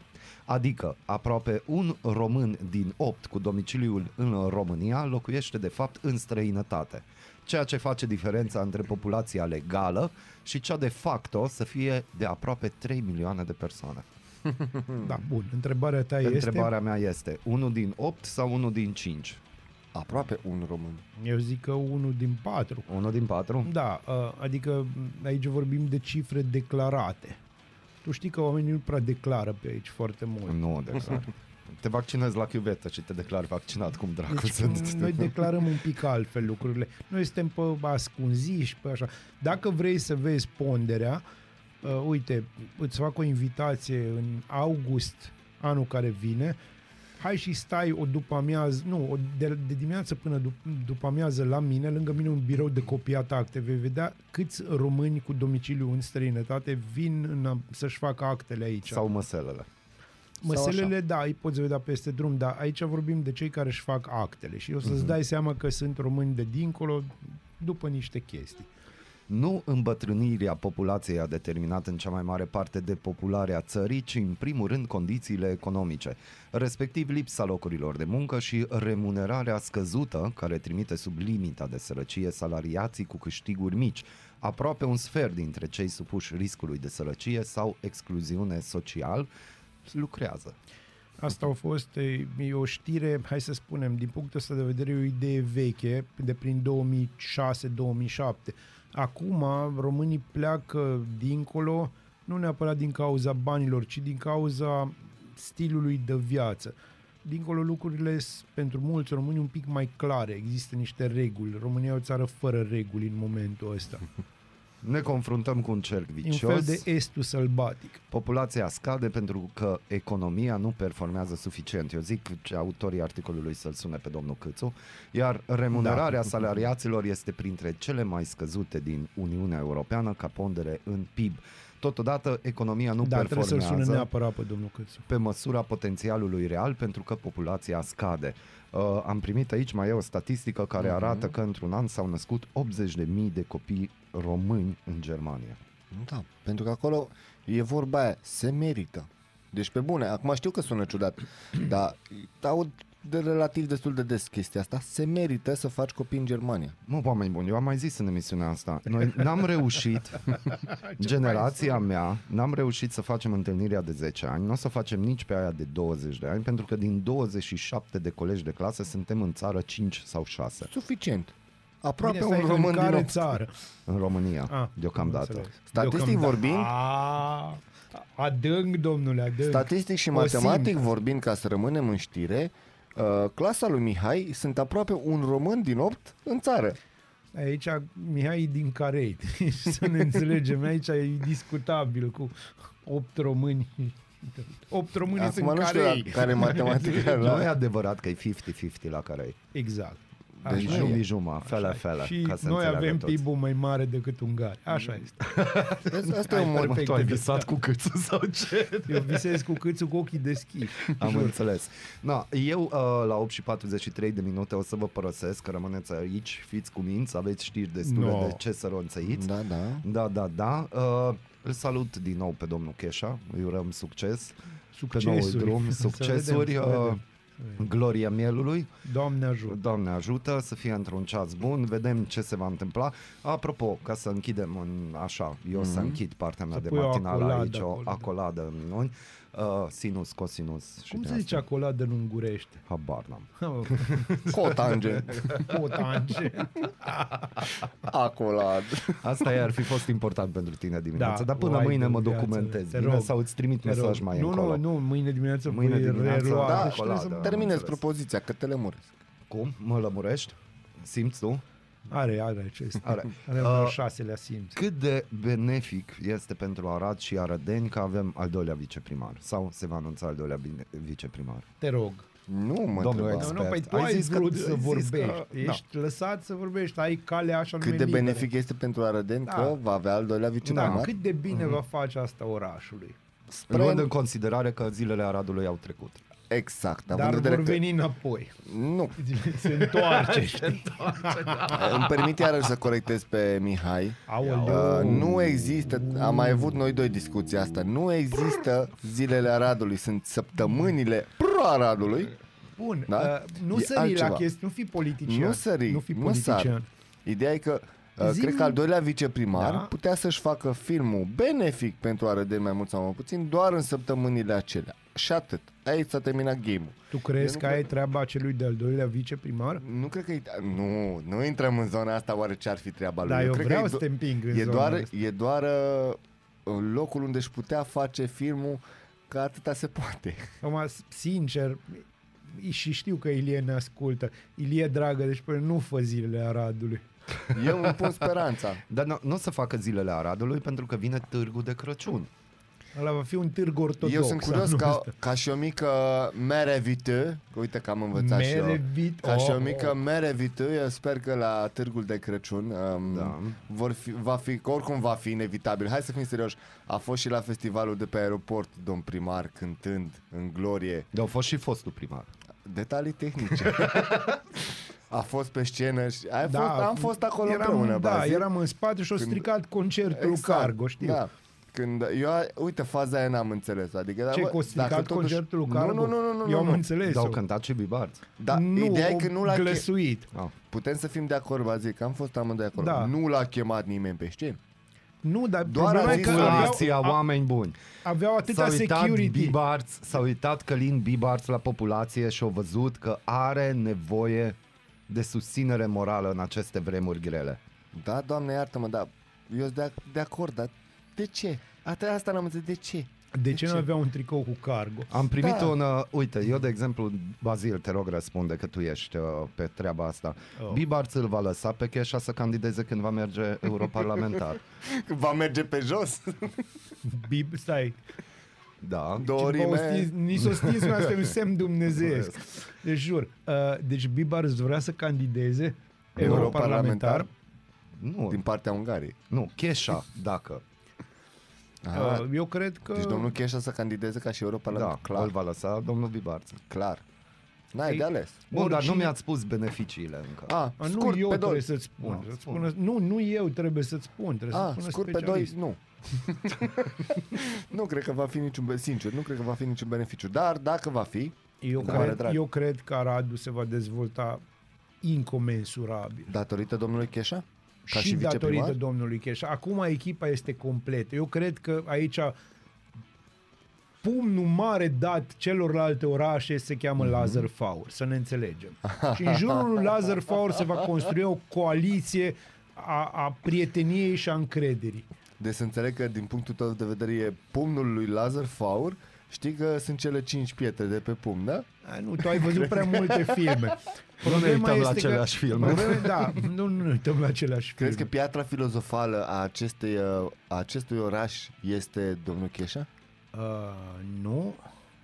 Adică aproape un român din 8 cu domiciliul în România locuiește de fapt în străinătate, ceea ce face diferența între populația legală și cea de facto să fie de aproape 3 milioane de persoane. Da, bun. Întrebarea ta Întrebarea mea este, unul din 8 sau unul din 5? Aproape un român. este, eu zic că unul din patru. Unul din 4? Da, uh, adică aici vorbim de cifre declarate. Tu știi că oamenii nu prea declară pe aici foarte mult. Nu, declar. Te vaccinezi la chiuvetă și te declari vaccinat, cum dracu Deci, sunt. noi declarăm un pic altfel lucrurile. Noi suntem pe ascunziși, pe așa. Dacă vrei să vezi ponderea, uh, uite, îți fac o invitație în august anul care vine, hai și stai o după amiază, nu, o de, de dimineață până dup- după amiază la mine, lângă mine un birou de copiat acte, vei vedea câți români cu domiciliu în străinătate vin în a, să-și facă actele aici. Sau măselele. Măselele, da, îi poți vedea peste drum, dar aici vorbim de cei care își fac actele și o să-ți dai seama că sunt români de dincolo după niște chestii. Nu îmbătrânirea populației a determinat în cea mai mare parte depopularea țării, ci în primul rând condițiile economice, respectiv lipsa locurilor de muncă și remunerarea scăzută, care trimite sub limita de sărăcie salariații cu câștiguri mici. Aproape un sfert dintre cei supuși riscului de sărăcie sau excluziune social lucrează. Asta a fost e, e o știre, hai să spunem, din punctul ăsta de vedere, e o idee veche, de prin 2006-2007. Acum, românii pleacă dincolo, nu neapărat din cauza banilor, ci din cauza stilului de viață. Dincolo lucrurile sunt pentru mulți români un pic mai clare, există niște reguli. România e o țară fără reguli în momentul ăsta. Ne confruntăm cu un cerc E un vicios. fel de estul sălbatic. Populația scade pentru că economia nu performează suficient. Eu zic ce autorii articolului să-l sune pe domnul Câțu, iar remunerarea da. salariaților este printre cele mai scăzute din Uniunea Europeană ca pondere în PIB. Totodată, economia nu da, trebuie să-l performează sune neapărat pe domnul Câțu. pe măsura potențialului real pentru că populația scade. Uh, am primit aici mai e o statistică care arată că într-un an s-au născut 80.000 de copii români în Germania. Da, pentru că acolo e vorba aia, se merită. Deci pe bune, acum știu că sună ciudat, dar aud de relativ destul de des chestia asta, se merită să faci copii în Germania. Mă, oameni buni, eu am mai zis în emisiunea asta, noi n-am reușit, generația mea, n-am reușit să facem întâlnirea de 10 ani, nu o să facem nici pe aia de 20 de ani, pentru că din 27 de colegi de clasă suntem în țară 5 sau 6 Suficient. Aproape Bine, un stai, român în din care opt. țară? în România, Ah, deocamdată. am înțeles. Statistic Deocamdată. vorbind- A, adânc, domnule, adânc. Statistic și O matematic simt. vorbind, ca să rămânem în știre, uh, clasa lui Mihai sunt aproape un român din opt în țară. Aici Mihai e din Carei, să ne înțelegem. Aici e discutabil cu opt români. Opt români Acum sunt nu știu Carei. la care matematica Nu e la... adevărat că e 50-50 la care e. Exact. Deci Așa jumii e. juma, fele, fele. Și ca să noi înțeleagă avem toți. PIB-ul mai mare decât Ungari. Așa este. Asta e un Hai, mod. perfect. Tu ai de visat gândit. cu câțu sau ce? Eu visez cu câțul cu ochii deschiși. Am Jur. înțeles. No, eu uh, la 8 și 43 de minute o să vă părăsesc, că rămâneți aici, fiți cu minți, aveți știri destule No. de ce să ronțăiți. Da, da. Da, da, da. Uh, îl salut din nou pe domnul Cheșa, îi urăm succes pe noul Succesuri. drum, Să succesuri, vedem, să uh, vedem. Gloria mielului. Doamne ajută. Doamne ajută să fie într-un ceas bun, vedem ce se va întâmpla. Apropo, ca să închidem în așa, eu mm-hmm. să închid partea mea Să de pui o matinal acoladă aici, o acolo, da. acoladă în minuni, uh, sinus, cosinus și Cum din se zice astea. acoladă în ungurește? Habar n-am. Cotange. Potange. Acolad. Asta i-ar fi fost important pentru tine dimineața, Da, dar până o ai mâine de mă viață, documentez. te Bine, rog. sau îți trimit Te mesaj rog. mai nu, încolo. nu, nu, mâine dimineață Mâine voi dimineață, relua. da, Deci trebuie acoladă. să- Termineți înțeles. propoziția, că te lemuresc. Cum? Mă lămurești? Simți tu? Are, are acest. Are. Are Uh, uh, șaselea simț. Cât de benefic este pentru Arad și Arădeni că avem al doilea viceprimar? Sau se va anunța al doilea bine- viceprimar? Te rog. Nu mă Domnul întreba. expert. Nu, nu, păi tu Ai ai, zis că- vrut ai să zis că- vorbești. da. Ești lăsat să vorbești. Ai calea așa Cât nume de liberă. benefic este pentru Arădeni Da. că va avea al doilea Da, viceprimar? cât de bine va face asta orașului. Luând în considerare că zilele Aradului au trecut. Exact. având Dar în vedere vor că- veni înapoi. Nu. Se întoarce, știi? Îmi permit iarăși să corectez pe Mihai. Aoleu. Uh, nu există, am mai avut noi doi discuții asta, nu există zilele Aradului, sunt săptămânile pro-Aradului. Bun, Da? uh, nu E sări la altceva. chestii, nu fi politician. Nu sări, nu fi nu politician. sar. Ideea e că Uh, Zi-mi- Cred că al doilea viceprimar Da. putea să-și facă filmul benefic pentru Arădeni mai mult sau mai puțin doar în săptămânile acelea. Și atât. Aici s-a terminat game-ul. Tu Eu crezi nu că cred- ai treaba celui de-al doilea viceprimar? Nu cred că e... Nu, nu intrăm în zona asta oare ce ar fi treaba lui. Da, eu cred vreau că să e, te împing în e zona doar, asta. e doar uh, locul unde își putea face filmul că atâta se poate. Acum, sincer, și știu că Ilie ne ascultă. Ilie, dragă, deci până nu fă zilele Aradului. Eu îmi pun speranța. Dar nu, nu o să facă zilele Aradului pentru că vine târgul de Crăciun. Ăla va fi un târg ortodox. Eu sunt curios anul ca, ăsta. ca și o mică mere vită, că uite că am învățat și eu. Merevit. Ca și o Oh, mică oh. mere vită, eu sper că la târgul de Crăciun um, Da. vor fi, va fi, că oricum va fi inevitabil. Hai să fim serioși. A fost și la festivalul de pe aeroport, domn primar, cântând în glorie Dar au fost și fostul primar. detalii tehnice. A fost pe scenă și ai Da, fost, am fost acolo eram, împreună, Da, Bazil. eram în spate și au Când- stricat concertul Exact, Cargo, știu. Da. Când eu, uite, faza aia n-am înțeles. Adică, Ce, bă, că au stricat dacă totuși- concertul Cargo? Nu, nu, nu, nu, nu, Eu am nu. înțeles. Dar au cântat și Bibarți. Da, nu, ideea e au că nu l-a che- glăsuit. Ah. Putem să fim de acord, Bazil, că am fost amândoi acolo. Da. Nu l-a chemat nimeni pe scenă. Nu, dar Doar problema a e zis că la aveau, Populația, a- oameni buni. aveau atâta S-a uitat security. Bibarți, s-a uitat Călin Bibarți la populație și au văzut că are nevoie de susținere morală în aceste vremuri grele. Da, doamne, iartă-mă, dar eu sunt de, de acord, dar de ce? Atât asta n-am înțeles, de ce? De ce nu aveau un tricou cu Cargo? Am primit Da. un... Uh, uite, eu de exemplu, Bazil, te rog răspunde că tu ești uh, pe treaba asta. Oh. Oh. Bibarț îl va lăsa pe Cheșa să candideze când va merge europarlamentar. Va merge pe jos? Bib, stai. da. Două Cineva o rime. stins, ni s-o stins, mi asta e un semn dumnezeiesc. Deci jur. Uh, deci Bibarț îți vrea să candideze europarlamentar. Nu, Din partea Ungariei. nu, Cheșa, dacă. Aha. Uh, eu cred că... Deci domnul Cheșa să candideze ca și europarlamentar. Da, îl va lăsa domnul Bibarț. clar. N-ai Ei, de ales. Bun, dar nu Oricine- mi-ați spus beneficiile încă. A, A, nu scurt eu pe trebuie doi. să-ți spun. Nu, să-ți spun. spună, nu, nu eu trebuie să-ți spun. Trebuie să A, spună scurt pe doi, specialist. nu. nu cred că va fi niciun, be- sincer, nu cred că va fi niciun beneficiu. Dar dacă va fi, Eu, Cu mare cred, drag. eu cred că Aradu se va dezvolta incomensurabil. datorită domnului Cheșa? Ca și, și viceprimar? datorită domnului Cheșa. Acum echipa este completă. Eu cred că aici pumnul mare dat celorlalte orașe se cheamă Mhm. Lazar Faur, să ne înțelegem. și în jurul lui Lazar Faur se va construi o coaliție a, a prieteniei și a încrederii. Deci să înțeleg că din punctul tău de vedere e pumnul lui Lazar Faur, știi că sunt cele cinci pietre de pe pumn, da? A, nu, tu ai văzut prea multe filme. Nu ne uităm la este că- aceleași filme. Problema, da, nu, nu ne uităm la aceleași Crezi filme. că piatra filozofală a, acestei, uh, a acestui oraș este domnul Cheșa? Uh, nu,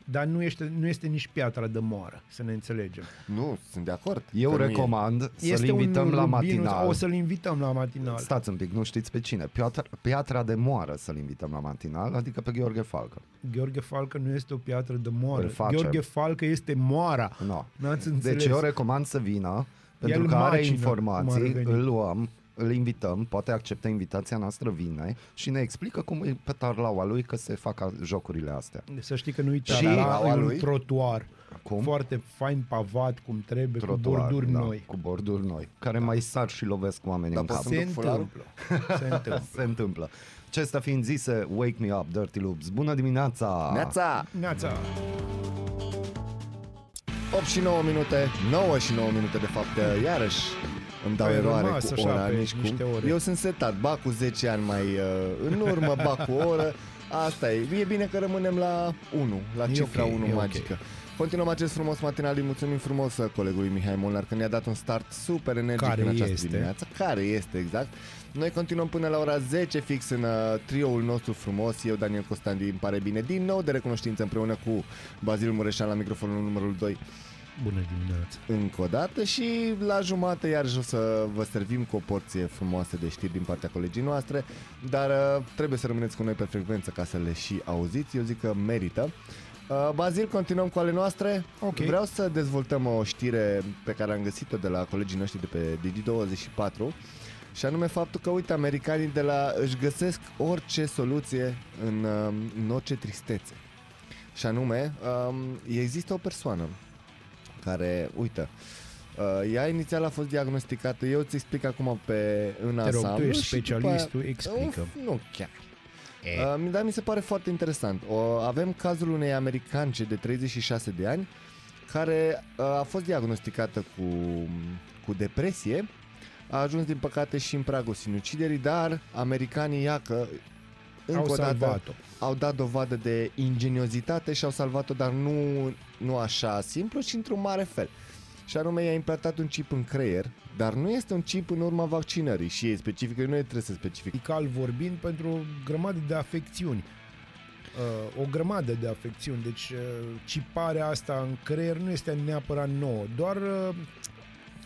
dar nu este, nu este nici piatra de moară, să ne înțelegem. Nu, sunt de acord. Eu că nu e. recomand să-l Este invităm un la Rubinus- matinal. O să-l invităm la matinal. Stați un pic, nu știți pe cine. Piatra, piatra de moară să-l invităm la matinal, adică pe Gheorghe Falcă. Gheorghe Falcă nu este o piatră de moară. Îl facem. Gheorghe Falcă este moara. No. N-ați înțeles. Deci eu recomand să vină, pentru El că are macină, cum ar informații, veni. îl luăm, îl invităm, poate acceptă invitația noastră, vine și ne explică cum e pe tarlaua lui că se fac a- jocurile astea. Să știi că nu uita, Și- la Tarlaua un lui? trotuar. Cum? Foarte fain pavat, cum trebuie, cu borduri da, noi. Cu borduri noi, care mai sar și lovesc oamenii Dar în cap. poți Se Sunt fularul? întâmplă. Se întâmplă. Se întâmplă. Acesta fiind zise, Wake Me Up, Dirty Loops. Bună dimineața! Neața! Neața. 8 și 9 minute, 9 și 9 minute de fapt, iarăși îmi dau Ai eroare rămas cu așa ora, pe nici niște cum. ore. Eu sunt setat, ba cu 10 ani mai uh, în urmă, ba cu o oră. Asta e. E bine că rămânem la 1, la E cifra ok, 1 e ok. magică. Continuăm acest frumos matinal, îi mulțumim frumos uh, colegului Mihai Molnar că ne-a dat un start super energic Care în această este? dimineață. Care este, exact. Noi continuăm până la ora 10 fix în uh, trioul nostru frumos. Eu, Daniel Costandi, îmi pare bine din nou de recunoștință împreună cu Bazil Mureșan la microfonul numărul 2 Bună dimineața. încă o dată și la jumate iarăși o să vă servim cu o porție frumoasă de știri din partea colegii noastre, dar uh, trebuie să rămâneți cu noi pe frecvență ca să le și auziți, eu zic că merită. Uh, Bazil, continuăm cu ale noastre. Ok. Vreau să dezvoltăm o știre pe care am găsit-o de la colegii noștri de pe Digi24 și anume faptul că, uite, americanii de la își găsesc orice soluție în, uh, în orice tristețe. Și anume, um, există o persoană care, uite, Uh, ea inițial a fost diagnosticată, eu îți explic acum pe în Te rog, tu ansamblu ești și după specialistul, aia- explică. Uf, nu chiar. Uh, dar mi se pare foarte interesant. O, avem cazul unei americance de 36 de ani care uh, a fost diagnosticată cu, cu depresie, a ajuns din păcate și în pragul sinuciderii, dar americanii ia că încă Au o dată salvat-o. au dat dovadă de ingeniozitate și au salvat-o, dar nu, nu așa simplu, ci într-un mare fel. Și anume i-a implantat un chip în creier, dar nu este un chip în urma vaccinării și e specific, eu nu trebuie să specific. medical vorbind pentru o grămadă de afecțiuni. Uh, o grămadă de afecțiuni. Deci uh, ciparea asta în creier nu este neapărat nouă, doar uh,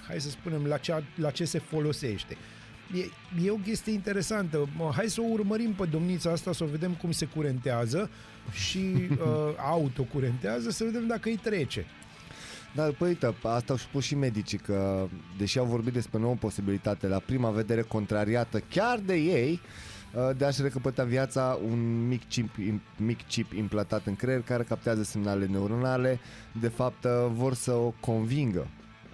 hai să spunem la ce, la ce se folosește. E, e o chestie interesantă. Mă, Hai să o urmărim pe domnița asta, să o vedem cum se curentează și uh, autocurentează, să vedem dacă îi trece. Dar, păi, uite, asta au spus și medicii că, deși au vorbit despre nouă posibilitate, la prima vedere contrariată chiar de ei, uh, de a-și recăpăta viața un mic chip, mic chip implantat în creier care captează semnale neuronale, de fapt uh, vor să o convingă.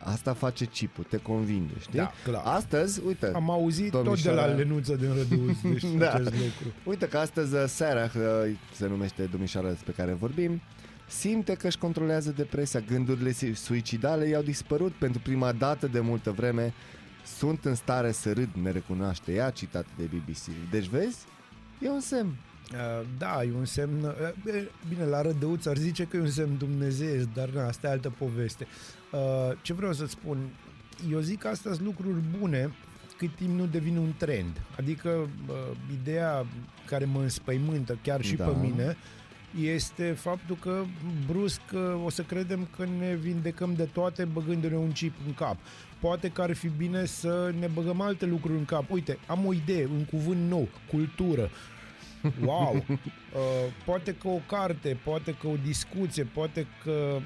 Asta face chipul, te convinge, știi? Da, clar. Astăzi, uite, Am auzit tot de la Domnișoara- Lenuță din Răduț deci Da. acest lucru. Uite că astăzi uh, Sarah, uh, se numește domnișoara despre care vorbim, simte că își controlează depresia, gândurile si- suicidale i-au dispărut pentru prima dată de multă vreme, sunt în stare să râd, ne recunoaște ea, citat de BBC. Deci vezi, e un semn. Uh, Da, e un semn... uh, e, Bine, la rădăuț ar zice că e un semn dumnezeiesc, dar na, asta e altă poveste. Uh, Ce vreau să spun? Eu zic că astea sunt lucruri bune cât timp nu devin un trend. Adică uh, ideea care mă înspăimântă chiar și Da. pe mine este faptul că brusc uh, o să credem că ne vindecăm de toate băgându-ne un chip în cap. Poate că ar fi bine să ne băgăm alte lucruri în cap. Uite, am o idee, un cuvânt nou, cultură. Wow! Uh, poate că o carte, poate că o discuție, poate că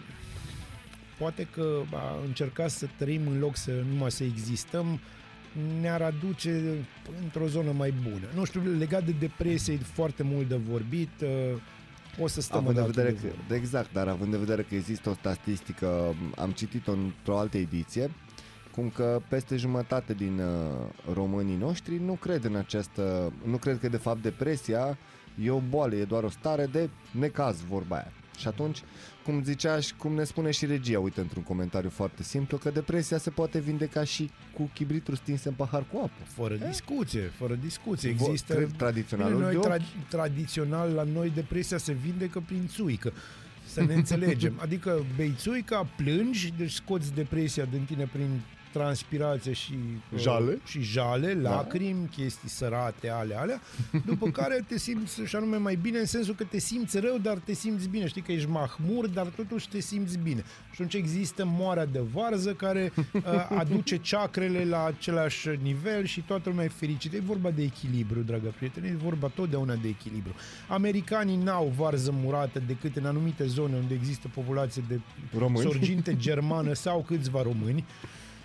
poate că a încerca să trăim în loc să numai să existăm ne-ar aduce într-o zonă mai bună. Nu știu, legat de depresie, e foarte mult de vorbit. uh, O să stăm Având o în dată vedere de că, vorbă. exact, dar având în vedere că există o statistică, am citit-o într-o altă ediție, cum că peste jumătate din uh, românii noștri nu cred în această, nu cred că de fapt depresia e o boală, e doar o stare de necaz, vorba aia. Și atunci, cum zicea și cum ne spune și regia, uite într-un comentariu foarte simplu, că depresia se poate vindeca și cu chibrituri stinse în pahar cu apă. Fără discuție, fără discuție. Vo- Există... cred tradiționalul Bine, noi de ochi. tra- tradițional la noi depresia se vindecă prin țuică. Să ne înțelegem. Adică bei țuica, plângi, deci scoți depresia din tine prin transpirație și uh, Jale. și jale, lacrimi, chestii sărate, ale alea, după care te simți și anume mai bine în sensul că te simți rău, dar te simți bine. Știi că ești mahmur, dar totuși te simți bine. Și atunci există moarea de varză care uh, aduce ceacrele la același nivel și toată lumea e fericită. E vorba de echilibru, dragă prieteni, e vorba totdeauna de echilibru. Americanii n-au varză murată decât în anumite zone unde există populație de Români. sorginte germană sau câțiva români.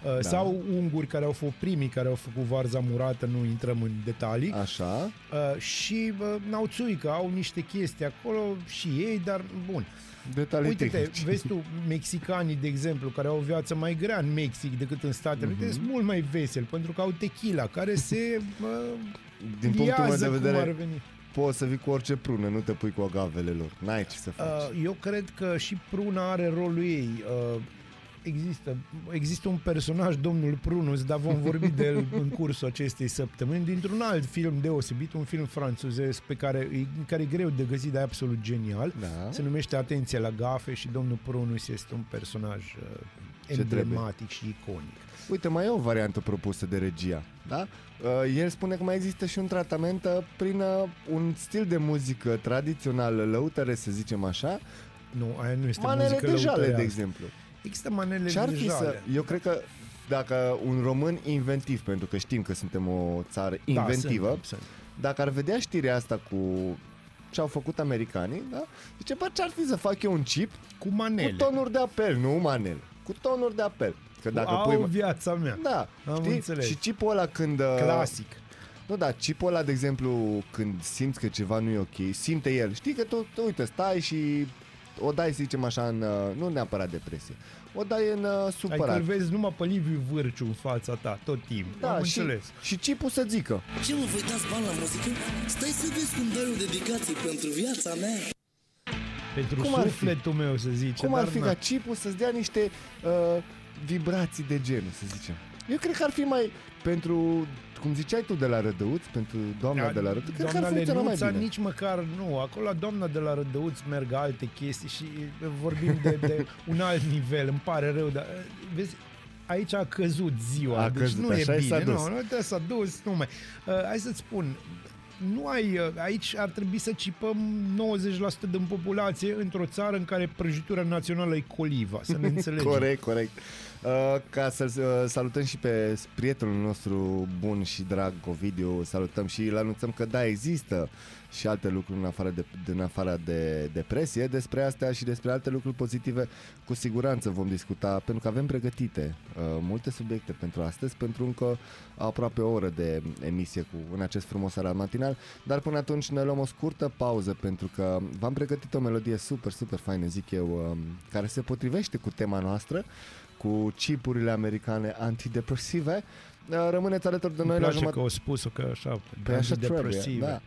Da. Sau unguri care au fost primii care au făcut varza murată, nu intrăm în detalii. Așa, Uh, și uh, n-au țuică, au niște chestii acolo și ei, dar bun. detalii Uite-te, tehnice. vezi tu, mexicanii, de exemplu, care au o viață mai grea în Mexic decât în Statele Unite, Mhm. sunt mult mai veseli, pentru că au tequila, care se uh, Din punctul meu liază de cum ar vedere, veni. poți să vii cu orice prună, nu te pui cu agavele lor. N-ai ce să faci. Uh, eu cred că și Pruna are rolul ei. Uh, există, există un personaj, domnul Prunus, dar vom vorbi de el în cursul acestei săptămâni, dintr-un alt film deosebit, un film franțuzesc pe care, e- care e greu de găsit, dar e absolut genial. Da. Se numește Atenție la gafe și domnul Prunus este un personaj uh, Ce emblematic și iconic. Uite, mai e o variantă propusă de regia, da? Uh, el spune că mai există și un tratament uh, prin uh, un stil de muzică tradițional lăutăre, să zicem așa, Nu, aia nu este manele muzică de jale, lăutărească. de exemplu. Există manele Ce ar de fi jale. să... Eu cred că dacă un român inventiv, pentru că știm că suntem o țară Da, inventivă, suntem, suntem. dacă ar vedea știrea asta cu ce au făcut americanii, da? Zice, bă, ce-ar fi să fac eu un chip Cu manele. cu tonuri de apel, nu manele, cu tonuri de apel. Că dacă Au pui... viața mea. Da, Am știi? înțeles. Și chipul ăla când... uh, Clasic. Nu, da, chipul ăla, de exemplu, când simți că ceva nu e ok, simte el. Știi că tu, tu uite, stai și o dai, să zicem așa, în, uh, nu neapărat depresie, o dai în uh, Adică supărat. îl vezi numai pe Liviu Vârciu în fața ta, tot timpul. da, Am și, înțeles. și cipul să zică. Ce mă, voi dați bani la muzică? Stai să vezi cum dai o dedicație pentru viața mea. Pentru Cum ar fi? sufletul meu, să zice. Cum ar dar fi na. ca chipul să-ți dea niște uh, vibrații de genul, să zicem. Eu cred că ar fi mai pentru, cum ziceai tu de la Rădăuți, pentru doamna de la Rădăuți, cred că ar Da, Doamna funcționa mai Lenuța bine. nici măcar nu. Acolo la doamna de la Rădăuți merg alte chestii și vorbim de, de un alt nivel. Îmi pare rău, dar vezi, aici a căzut ziua, A deci căzut, nu e așa i s-a bine. dus. Nu, nu trebuie să dus, nu mai. Uh, hai să-ți spun, nu ai, uh, aici ar trebui să cipăm 90% din populație într-o țară în care prăjitura națională e coliva, să ne înțelegem. Corect, corect. Uh, ca să uh, salutăm și pe prietenul nostru bun și drag Ovidiu, salutăm și îl anunțăm că da, există și alte lucruri în afară de, din afara de depresie. Despre astea și despre alte lucruri pozitive cu siguranță vom discuta, pentru că avem pregătite uh, multe subiecte pentru astăzi, pentru încă aproape o oră de emisie cu, în acest frumos aral matinal, dar până atunci ne luăm o scurtă pauză pentru că v-am pregătit o melodie super, super faină, zic eu, um, care se potrivește cu tema noastră, cu chipurile americane antidepresive. Uh, Rămâneți alături de Îmi noi la place jumătate. că au spus-o că așa, Pe așa trebuie, antidepresive. da.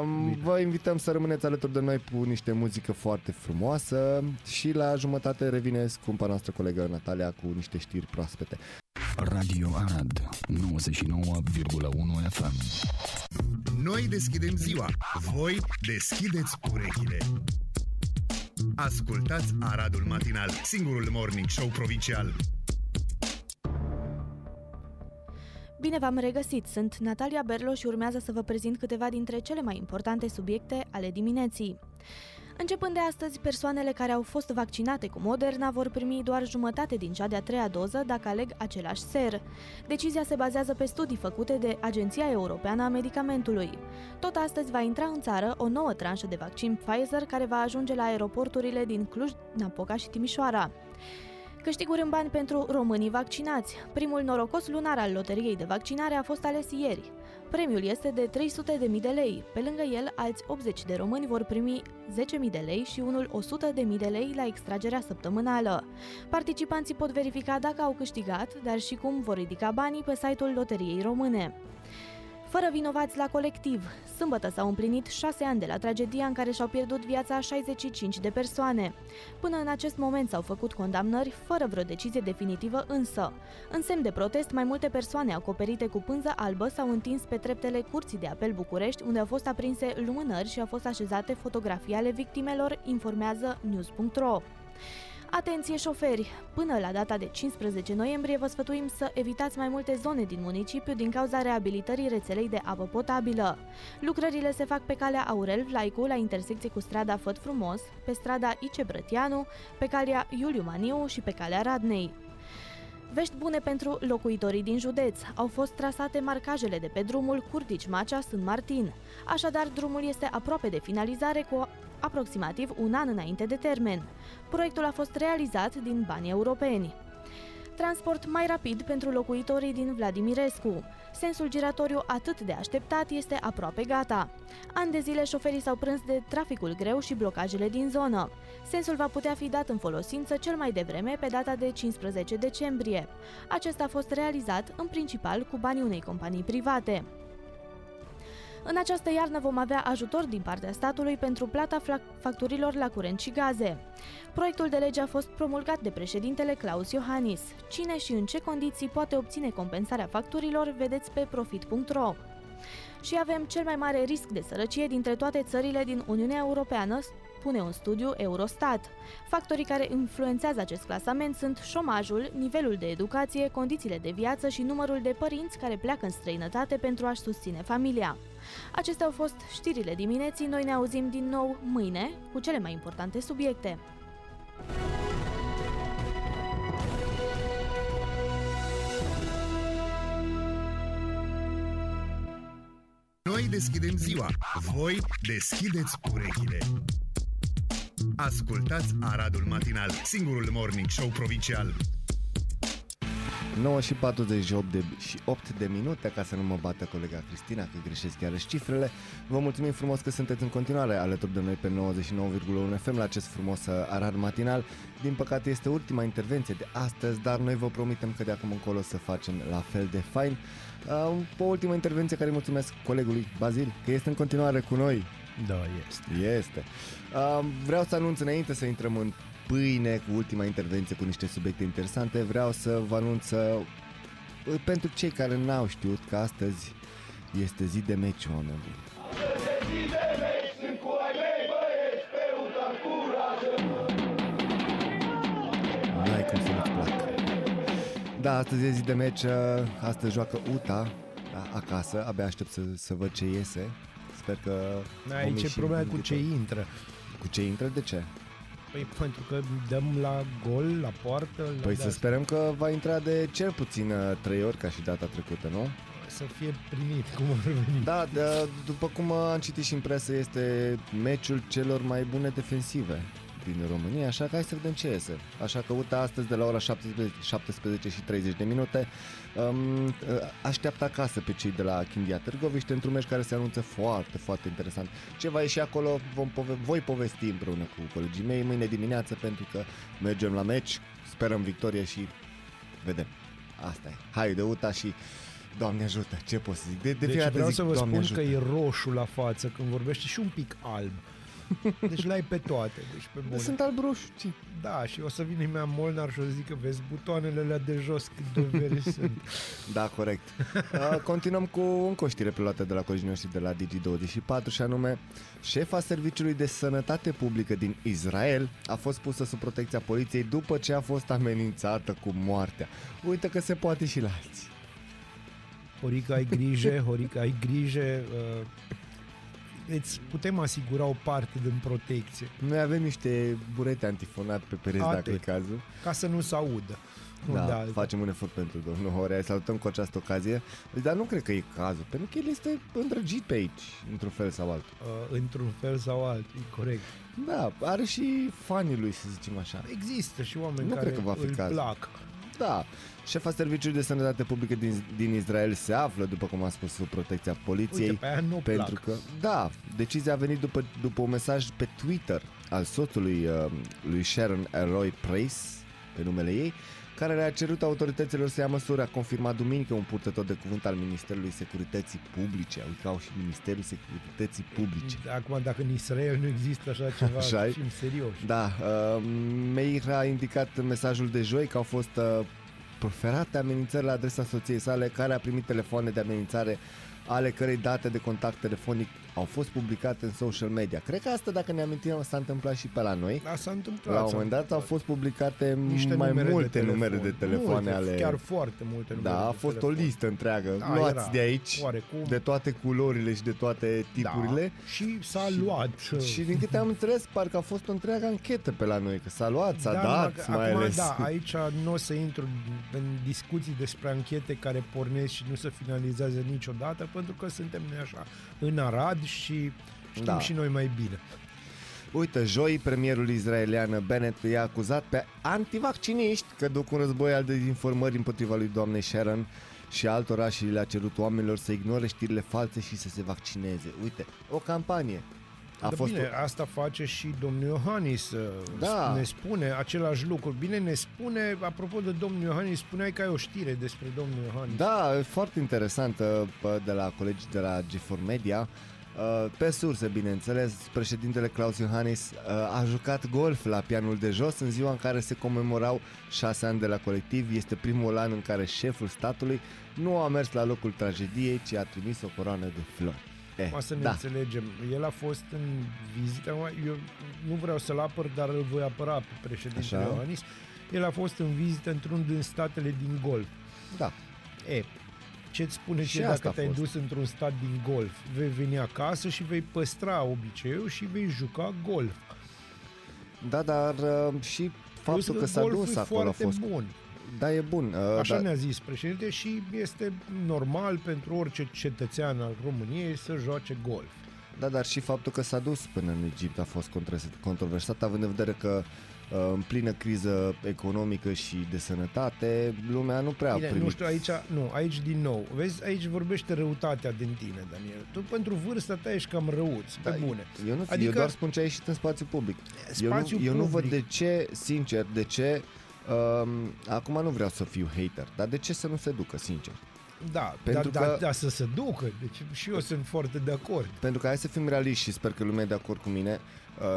Um, vă invităm să rămâneți alături de noi cu niște muzică foarte frumoasă și la jumătate revine scumpa noastră colegă Natalia cu niște știri proaspete. Radio Arad 99,1 FM Noi deschidem ziua, voi deschideți urechile. Ascultați Aradul Matinal, singurul morning show provincial. Bine v-am regăsit! Sunt Natalia Berloș și urmează să vă prezint câteva dintre cele mai importante subiecte ale dimineții. Începând de astăzi, persoanele care au fost vaccinate cu Moderna vor primi doar jumătate din cea de-a treia doză dacă aleg același ser. Decizia se bazează pe studii făcute de Agenția Europeană a Medicamentului. Tot astăzi va intra în țară o nouă tranșă de vaccin Pfizer care va ajunge la aeroporturile din Cluj, Napoca și Timișoara. Câștiguri în bani pentru românii vaccinați. Primul norocos lunar al loteriei de vaccinare a fost ales ieri. Premiul este de 300.000 de lei. Pe lângă el, alți 80 de români vor primi 10.000 de lei și unul 100.000 de lei la extragerea săptămânală. Participanții pot verifica dacă au câștigat, dar și cum vor ridica banii pe site-ul Loteriei Române. Fără vinovați la colectiv, sâmbătă s-au împlinit șase ani de la tragedia în care și-au pierdut viața 65 de persoane. Până în acest moment s-au făcut condamnări, fără vreo decizie definitivă însă. În semn de protest, mai multe persoane acoperite cu pânză albă s-au întins pe treptele Curții de Apel București, unde au fost aprinse lumânări și au fost așezate fotografii ale victimelor, informează news.ro. Atenție șoferi! Până la data de 15 noiembrie vă sfătuim să evitați mai multe zone din municipiu din cauza reabilitării rețelei de apă potabilă. Lucrările se fac pe calea Aurel Vlaicu, la intersecție cu strada Făt Frumos, pe strada Ice Brătianu, pe calea Iuliu Maniu și pe calea Radnei. Vești bune pentru locuitorii din județ. Au fost trasate marcajele de pe drumul Curtici-Macea Sunt Martin. Așadar, drumul este aproape de finalizare cu aproximativ un an înainte de termen. Proiectul a fost realizat din bani europeni. Transport mai rapid pentru locuitorii din Vladimirescu. Sensul giratoriu atât de așteptat este aproape gata. An de zile șoferii s-au prâns de traficul greu și blocajele din zonă. Sensul va putea fi dat în folosință cel mai devreme pe data de 15 decembrie. Acesta a fost realizat în principal cu banii unei companii private. În această iarnă vom avea ajutor din partea statului pentru plata facturilor la curent și gaze. Proiectul de lege a fost promulgat de președintele Claus Iohannis. Cine și în ce condiții poate obține compensarea facturilor, vedeți pe profit.ro. Și avem cel mai mare risc de sărăcie dintre toate țările din Uniunea Europeană, spune un studiu Eurostat. Factorii care influențează acest clasament sunt șomajul, nivelul de educație, condițiile de viață și numărul de părinți care pleacă în străinătate pentru a-și susține familia. Acestea au fost știrile dimineții, noi ne auzim din nou mâine cu cele mai importante subiecte. Noi deschidem ziua, voi deschideți urechile. Ascultați Aradul Matinal, singurul morning show provincial. 9 și 48 de, și 8 de minute ca să nu mă bată colega Cristina că greșesc chiar cifrele. Vă mulțumim frumos că sunteți în continuare alături de noi pe 99,1 FM la acest frumos uh, Arad matinal. Din păcate este ultima intervenție de astăzi, dar noi vă promitem că de acum încolo să facem la fel de fain. Uh, o ultimă intervenție care îi mulțumesc colegului Bazil că este în continuare cu noi. Da, este. Este. Uh, vreau să anunț înainte să intrăm în pâine cu ultima intervenție cu niște subiecte interesante. Vreau să vă anunț uh, pentru cei care n-au știut că astăzi este zi de meci, oameni buni. N-ai cum să nu-ți placă. Da, astăzi e zi de meci, uh, astăzi joacă UTA da, acasă, abia aștept să, să văd ce iese. Sper că... vom Aici e ieși problema cu victori. ce intră. Cu ce intră? De ce? Păi pentru că dăm la gol, la poartă, la Păi de să sperăm că va intra de cel puțin uh, trei ori ca și data trecută, nu? să fie primit cum ar veni. Da, de, după cum uh, am citit și în presă, este meciul celor mai bune defensive din România, așa că hai să vedem ce iese. Așa că uite astăzi de la ora 17, 17 și 30 de minute um, uh, așteaptă acasă pe cei de la Chindia Târgoviște într-un meci care se anunță foarte, foarte interesant. Ce va ieși acolo vom pove- voi povesti împreună cu colegii mei mâine dimineață pentru că mergem la meci, sperăm victorie și vedem. Asta e. Hai de UTA și Doamne ajută, ce pot să zic? De, de Deci fiecare vreau zic, să vă Doamne spun ajută. că e roșu la față când vorbește și un pic alb. Deci l-ai pe toate, deci pe bune. Sunt alb roșu, ci. Da, și o să vină mea Molnar și o să zică, vezi butoanele alea de jos cât de veri sunt. Da, corect. Uh, continuăm cu încă o știre preluată de la colegii noștri de la Digi24 și anume șefa Serviciului de Sănătate Publică din Israel a fost pusă sub protecția poliției după ce a fost amenințată cu moartea. Uite că se poate și la alții. Horica, ai grijă, Horica, ai grijă. Uh, îți putem asigura o parte din protecție, Noi avem niște burete antifonat pe pereți Atât. dacă e cazul. ca să nu se audă. Nu Da, de alta. facem un efort pentru domnul Horea, salutăm cu această ocazie, dar nu cred că e cazul, pentru că el este îndrăgit pe aici, într-un fel sau altul. Uh, într-un fel sau altul, e corect. Da, are și fanii lui, să zicem așa. Există și oameni Nu care cred că va fi îl cazul. plac. Da, șefa Serviciului de Sănătate Publică din, din Israel se află, după cum am spus, sub protecția poliției. Uite, pe aia nu pentru plac. că, da, decizia a venit după, după un mesaj pe Twitter al soțului uh, lui Sharon Roy Price, pe numele ei, care le-a cerut autorităților să ia măsuri. A confirmat duminică un purtător de cuvânt al Ministerului Securității Publice. Uite că au și Ministerul Securității Publice. Acum, dacă în Israel nu există așa ceva, Așa așa e. fim serioși. Da, uh, Meir a indicat în mesajul de joi că au fost uh, proferate amenințări la adresa soției sale, care a primit telefoane de amenințare ale cărei date de contact telefonic au fost publicate în social media. Cred că asta, dacă ne amintim, s-a întâmplat și pe la noi. Da, s-a întâmplat. La un s-a moment dat au întâmplat. fost publicate Niște mai numere multe de telefon. numere de telefoane multe, ale... Chiar foarte multe numere Da, a de fost o telefon. listă întreagă. Da, Luați era de aici, oarecum. de toate culorile și de toate tipurile. Da, și s-a luat. Și din câte am înțeles, parcă a fost o întreagă anchetă pe la noi, că s-a luat, s-a da, dat, numai că mai acum, ales. Da, aici nu o să intru în discuții despre anchete care pornesc și nu se finalizează niciodată, pentru că suntem noi așa în Arad și știm Da. și noi mai bine. Uite, joi, premierul israelian Bennett i-a acuzat pe antivacciniști că duc un război al dezinformării împotriva lui doamnei Sharon și altora și le-a cerut oamenilor să ignore știrile false și să se vaccineze. Uite, o campanie. A A fost bine, o... asta face și domnul Iohannis, uh, Da. ne spune același lucru. Bine, ne spune, apropo de domnul Iohannis, spuneai că ai o știre despre domnul Iohannis. Da, e foarte interesantă pă, de la colegii de la G4 Media. Uh, Pe surse, bineînțeles, președintele Claus Iohannis uh, a jucat golf la pianul de jos în ziua în care se comemorau șase ani de la colectiv. Este primul an în care șeful statului nu a mers la locul tragediei, ci a trimis o coroană de flori. Eh, Ca să ne da, înțelegem. El a fost în vizită, eu nu vreau să-l apăr, dar îl voi apăra pe președintele Așa. Iohannis. El a fost în vizită într-un din statele din Golf. da. E, ce-ți spune Și și asta dacă a te-ai fost. dus într-un stat din golf? Vei veni acasă și vei păstra obiceiul și vei juca golf. Da, dar uh, și faptul Plus că s-a golful dus e acolo a foarte fost... bun. Da, e bun. Uh, Așa da, ne-a zis președinte și este normal pentru orice cetățean al României să joace golf. Da, dar și faptul că s-a dus până în Egipt a fost contres- controversat, având în vedere că uh, în plină criză economică și de sănătate, lumea nu prea a Bine, primit. nu știu, aici, nu, aici din nou, vezi, aici vorbește răutatea din tine, Daniel. Tu pentru vârsta ta ești cam răuț, pe Da, bune. Eu, nu, adică, Adică- eu doar spun ce a ieșit în spațiu public. Eu nu, Spațiu eu nu văd public. de ce, sincer, de ce... Um, acum nu vreau să fiu hater, dar de ce să nu se ducă, sincer? Da, Pentru da, că- da, da, să se ducă, deci și eu sunt foarte de acord. Pentru că hai să fim realiști și sper că lumea e de acord cu mine, uh,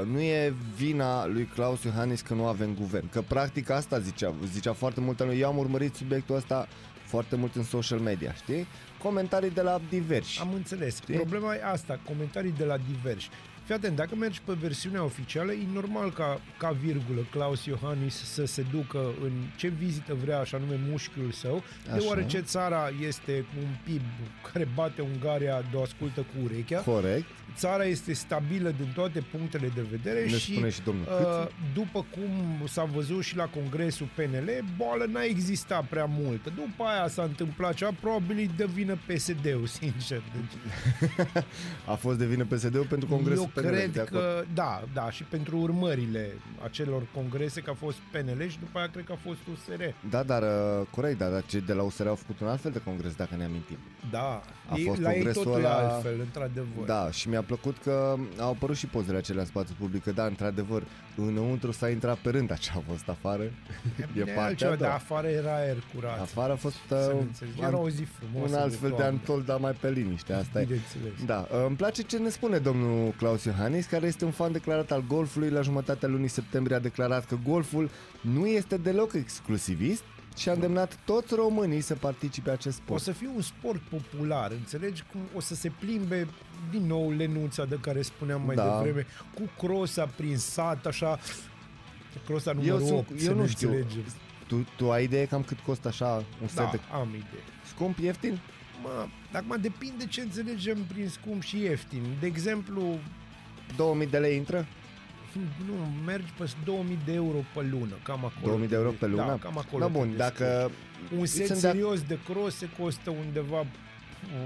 nu e vina lui Claus Iohannis că nu avem guvern. Că practic asta zicea, zicea foarte mult lui. Eu am urmărit subiectul ăsta foarte mult în social media, știi? Comentarii de la diversi. Am înțeles. Știi? Problema e asta, comentarii de la diversi. Fii atent, dacă mergi pe versiunea oficială, e normal ca, ca virgulă Claus Iohannis să se ducă în ce vizită vrea, așa nume mușchiul său, Așa. deoarece țara este un PIB care bate Ungaria de o ascultă cu urechea. Corect. Țara este stabilă din toate punctele de vedere Ne și, spune și domnul uh, Câțu. după cum s-a văzut și la congresul PNL, boală n-a existat prea multă. După aia s-a întâmplat ceva, probabil îi dă vină PSD-ul, sincer. Deci, A fost de vină PSD-ul pentru congresul eu PNL, cred de acord. că, da, da, și pentru urmările acelor congrese, că a fost PNL și după aia cred că a fost USR. Da, dar uh, corect, dar dar cei de la USR au făcut un alt fel de congres, dacă ne amintim. Da, A ei, fost la ei congresul totul e ăla- altfel, într-adevăr. Da, și mi-a plăcut că au apărut și pozele acelea în spațiu public, că da, într-adevăr, înăuntru s-a intrat pe rând, așa a fost afară. e Bine, partea a altceva, doua. dar afară era aer curat. Afară a fost Să uh, ne înțelegem. Era o zi frumoasă un alt de fel de toamnă. antol, dar mai pe liniște, asta e. Bineînțeles. Da, uh, îmi place ce ne spune domnul Claus Iohannis, care este un fan declarat al golfului. La jumătatea lunii septembrie a declarat că golful nu este deloc exclusivist și a îndemnat toți românii să participe acest O sport. să fie un sport popular, înțelegi? Cum o să se plimbe din nou lenuța de care spuneam mai Da. devreme, cu crosa prin sat, așa, crosa Eu, numărul sunt, 8, să eu ne nu știu, înțelegem. tu, tu ai idee cam cât costă așa un set Da, de am idee. scump, ieftin? Mă, acum depinde ce înțelegem prin scump și ieftin. De exemplu, 2000 de lei intră? nu, mergi pe 2000 de euro pe lună, cam acolo. 2000 de euro pe lună? Da, cam acolo. Da, te bun, descurci. dacă Un set sunt de- serios de cross se costă undeva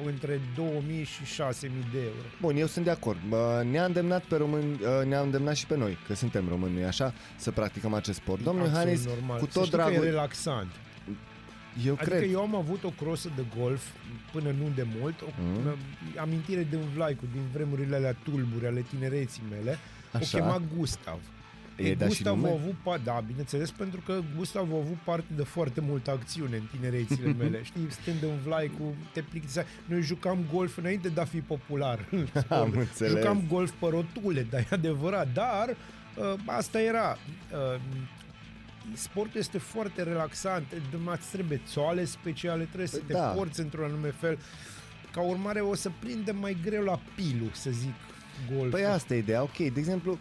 între 2000 și 6000 de euro. Bun, eu sunt de acord. Bă, Ne-a îndemnat pe români, uh, ne-a îndemnat și pe noi, că suntem români, nu așa, să practicăm acest sport. Domnul Absolut Iohannis, normal. cu Să tot știi că dragul, e relaxant. Eu Adică cred. eu am avut o crosă de golf până nu de mult, o Mm. amintire de un vlaicu din vremurile alea tulburi ale tinereții mele. Așa. O chema Gustav. E Ei, dat și Gustav nume? a avut, pa- da, bineînțeles, pentru că Gustav a avut parte de foarte multă acțiune în tinerețile mele. Știi, stând în vlai cu te plictisea. Noi jucam golf înainte de a fi popular. în sport. Am înțeles. Jucam golf pe rotule, dar e adevărat. Dar uh, asta era. Uh, sportul este foarte relaxant. Îți trebuie țoale speciale, trebuie să te Da. porți într-un anume fel. Ca urmare o să prindem mai greu la pilu, să zic, golf. Păi asta e ideea, ok. De exemplu,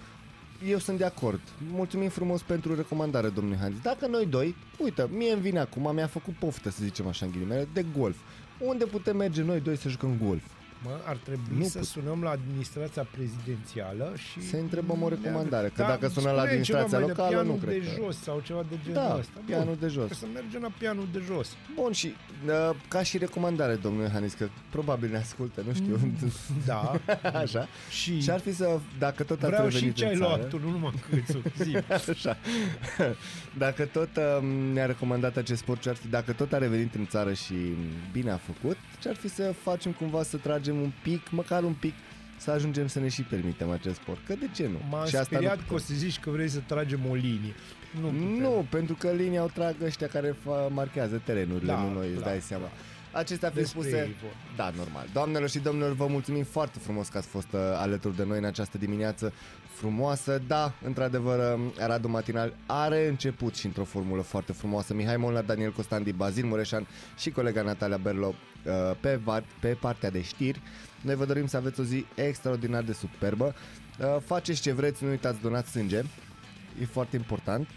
eu sunt de acord. Mulțumim frumos pentru recomandare, domnule Hans. Dacă noi doi, uite, mie îmi vine acum, mi-a făcut poftă, să zicem așa în ghilimele, de golf. Unde putem merge noi doi să jucăm golf? Mă, ar trebui Nu să put- sunăm la administrația prezidențială și... Să întrebăm o recomandare, că dacă sună la spune administrația ceva mai locală, de nu pianul cred de că- jos sau ceva de genul Da, ăsta. Bun. pianul de jos. Că să mergem la pianul de jos. Bun, și uh, ca și recomandare, domnule Hanis, că probabil ne ascultă, nu știu. Da. Așa. și Și ar fi să, dacă tot ați vreau și revenit ce ai în țară, luat tu, nu numai câțu. Zi. Așa. Dacă tot um, ne-a recomandat acest sport, ce ar fi, dacă tot a revenit în țară și bine a făcut, ce ar fi să facem cumva să tragem un pic, măcar un pic, să ajungem să ne și permitem acest sport. Că de ce nu? M-am și speriat nu că o să zici că vrei să tragem o linie. Nu, putem. Nu, pentru că linia o trag ăștia care fa- marchează terenurile, Da, nu noi, îți da, dai seama. Acestea fiind Despre spuse, ei vor. da, normal. Doamnelor și domnilor, vă mulțumim foarte frumos că ați fost uh, alături de noi în această dimineață frumoasă. Da, într-adevăr, um, Radu Matinal are început și într-o formulă foarte frumoasă. Mihai Molna, Daniel Costandi, Bazil Mureșan și colega Natalia Berlo uh, pe, va- pe partea de știri. Noi vă dorim să aveți o zi extraordinar de superbă. Uh, Faceți ce vreți, nu uitați, donați sânge. E foarte important.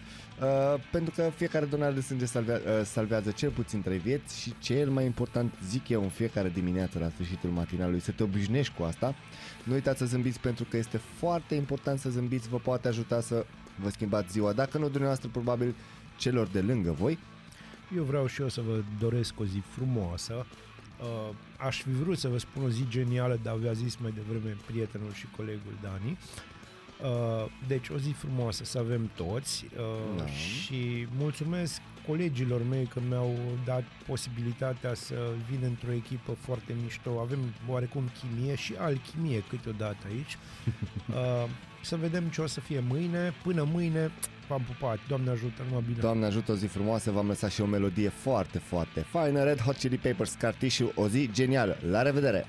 Uh, pentru că fiecare donare de sânge salvea, uh, salvează cel puțin trei vieți și cel mai important, zic eu, în fiecare dimineață la sfârșitul matinalului, să te obișnuiești cu asta. Nu uitați să zâmbiți pentru că este foarte important să zâmbiți, vă poate ajuta să vă schimbați ziua. Dacă nu dumneavoastră, probabil celor de lângă voi. Eu vreau și eu să vă doresc o zi frumoasă. Uh, aș fi vrut să vă spun o zi genială, dar vi-a zis mai devreme prietenul și colegul Dani. Uh, deci o zi frumoasă să avem toți uh, Da. și mulțumesc colegilor mei că mi-au dat posibilitatea să vin într-o echipă foarte mișto. Avem oarecum chimie și alchimie câteodată aici. Uh, să vedem ce o să fie mâine. Până mâine v-am pupat. Doamne ajută, numai bine. Doamne ajută, o zi frumoasă, v-am lăsat și o melodie foarte, foarte faină, Red Hot Chili Peppers, Scar Tissue, o zi genială. La revedere!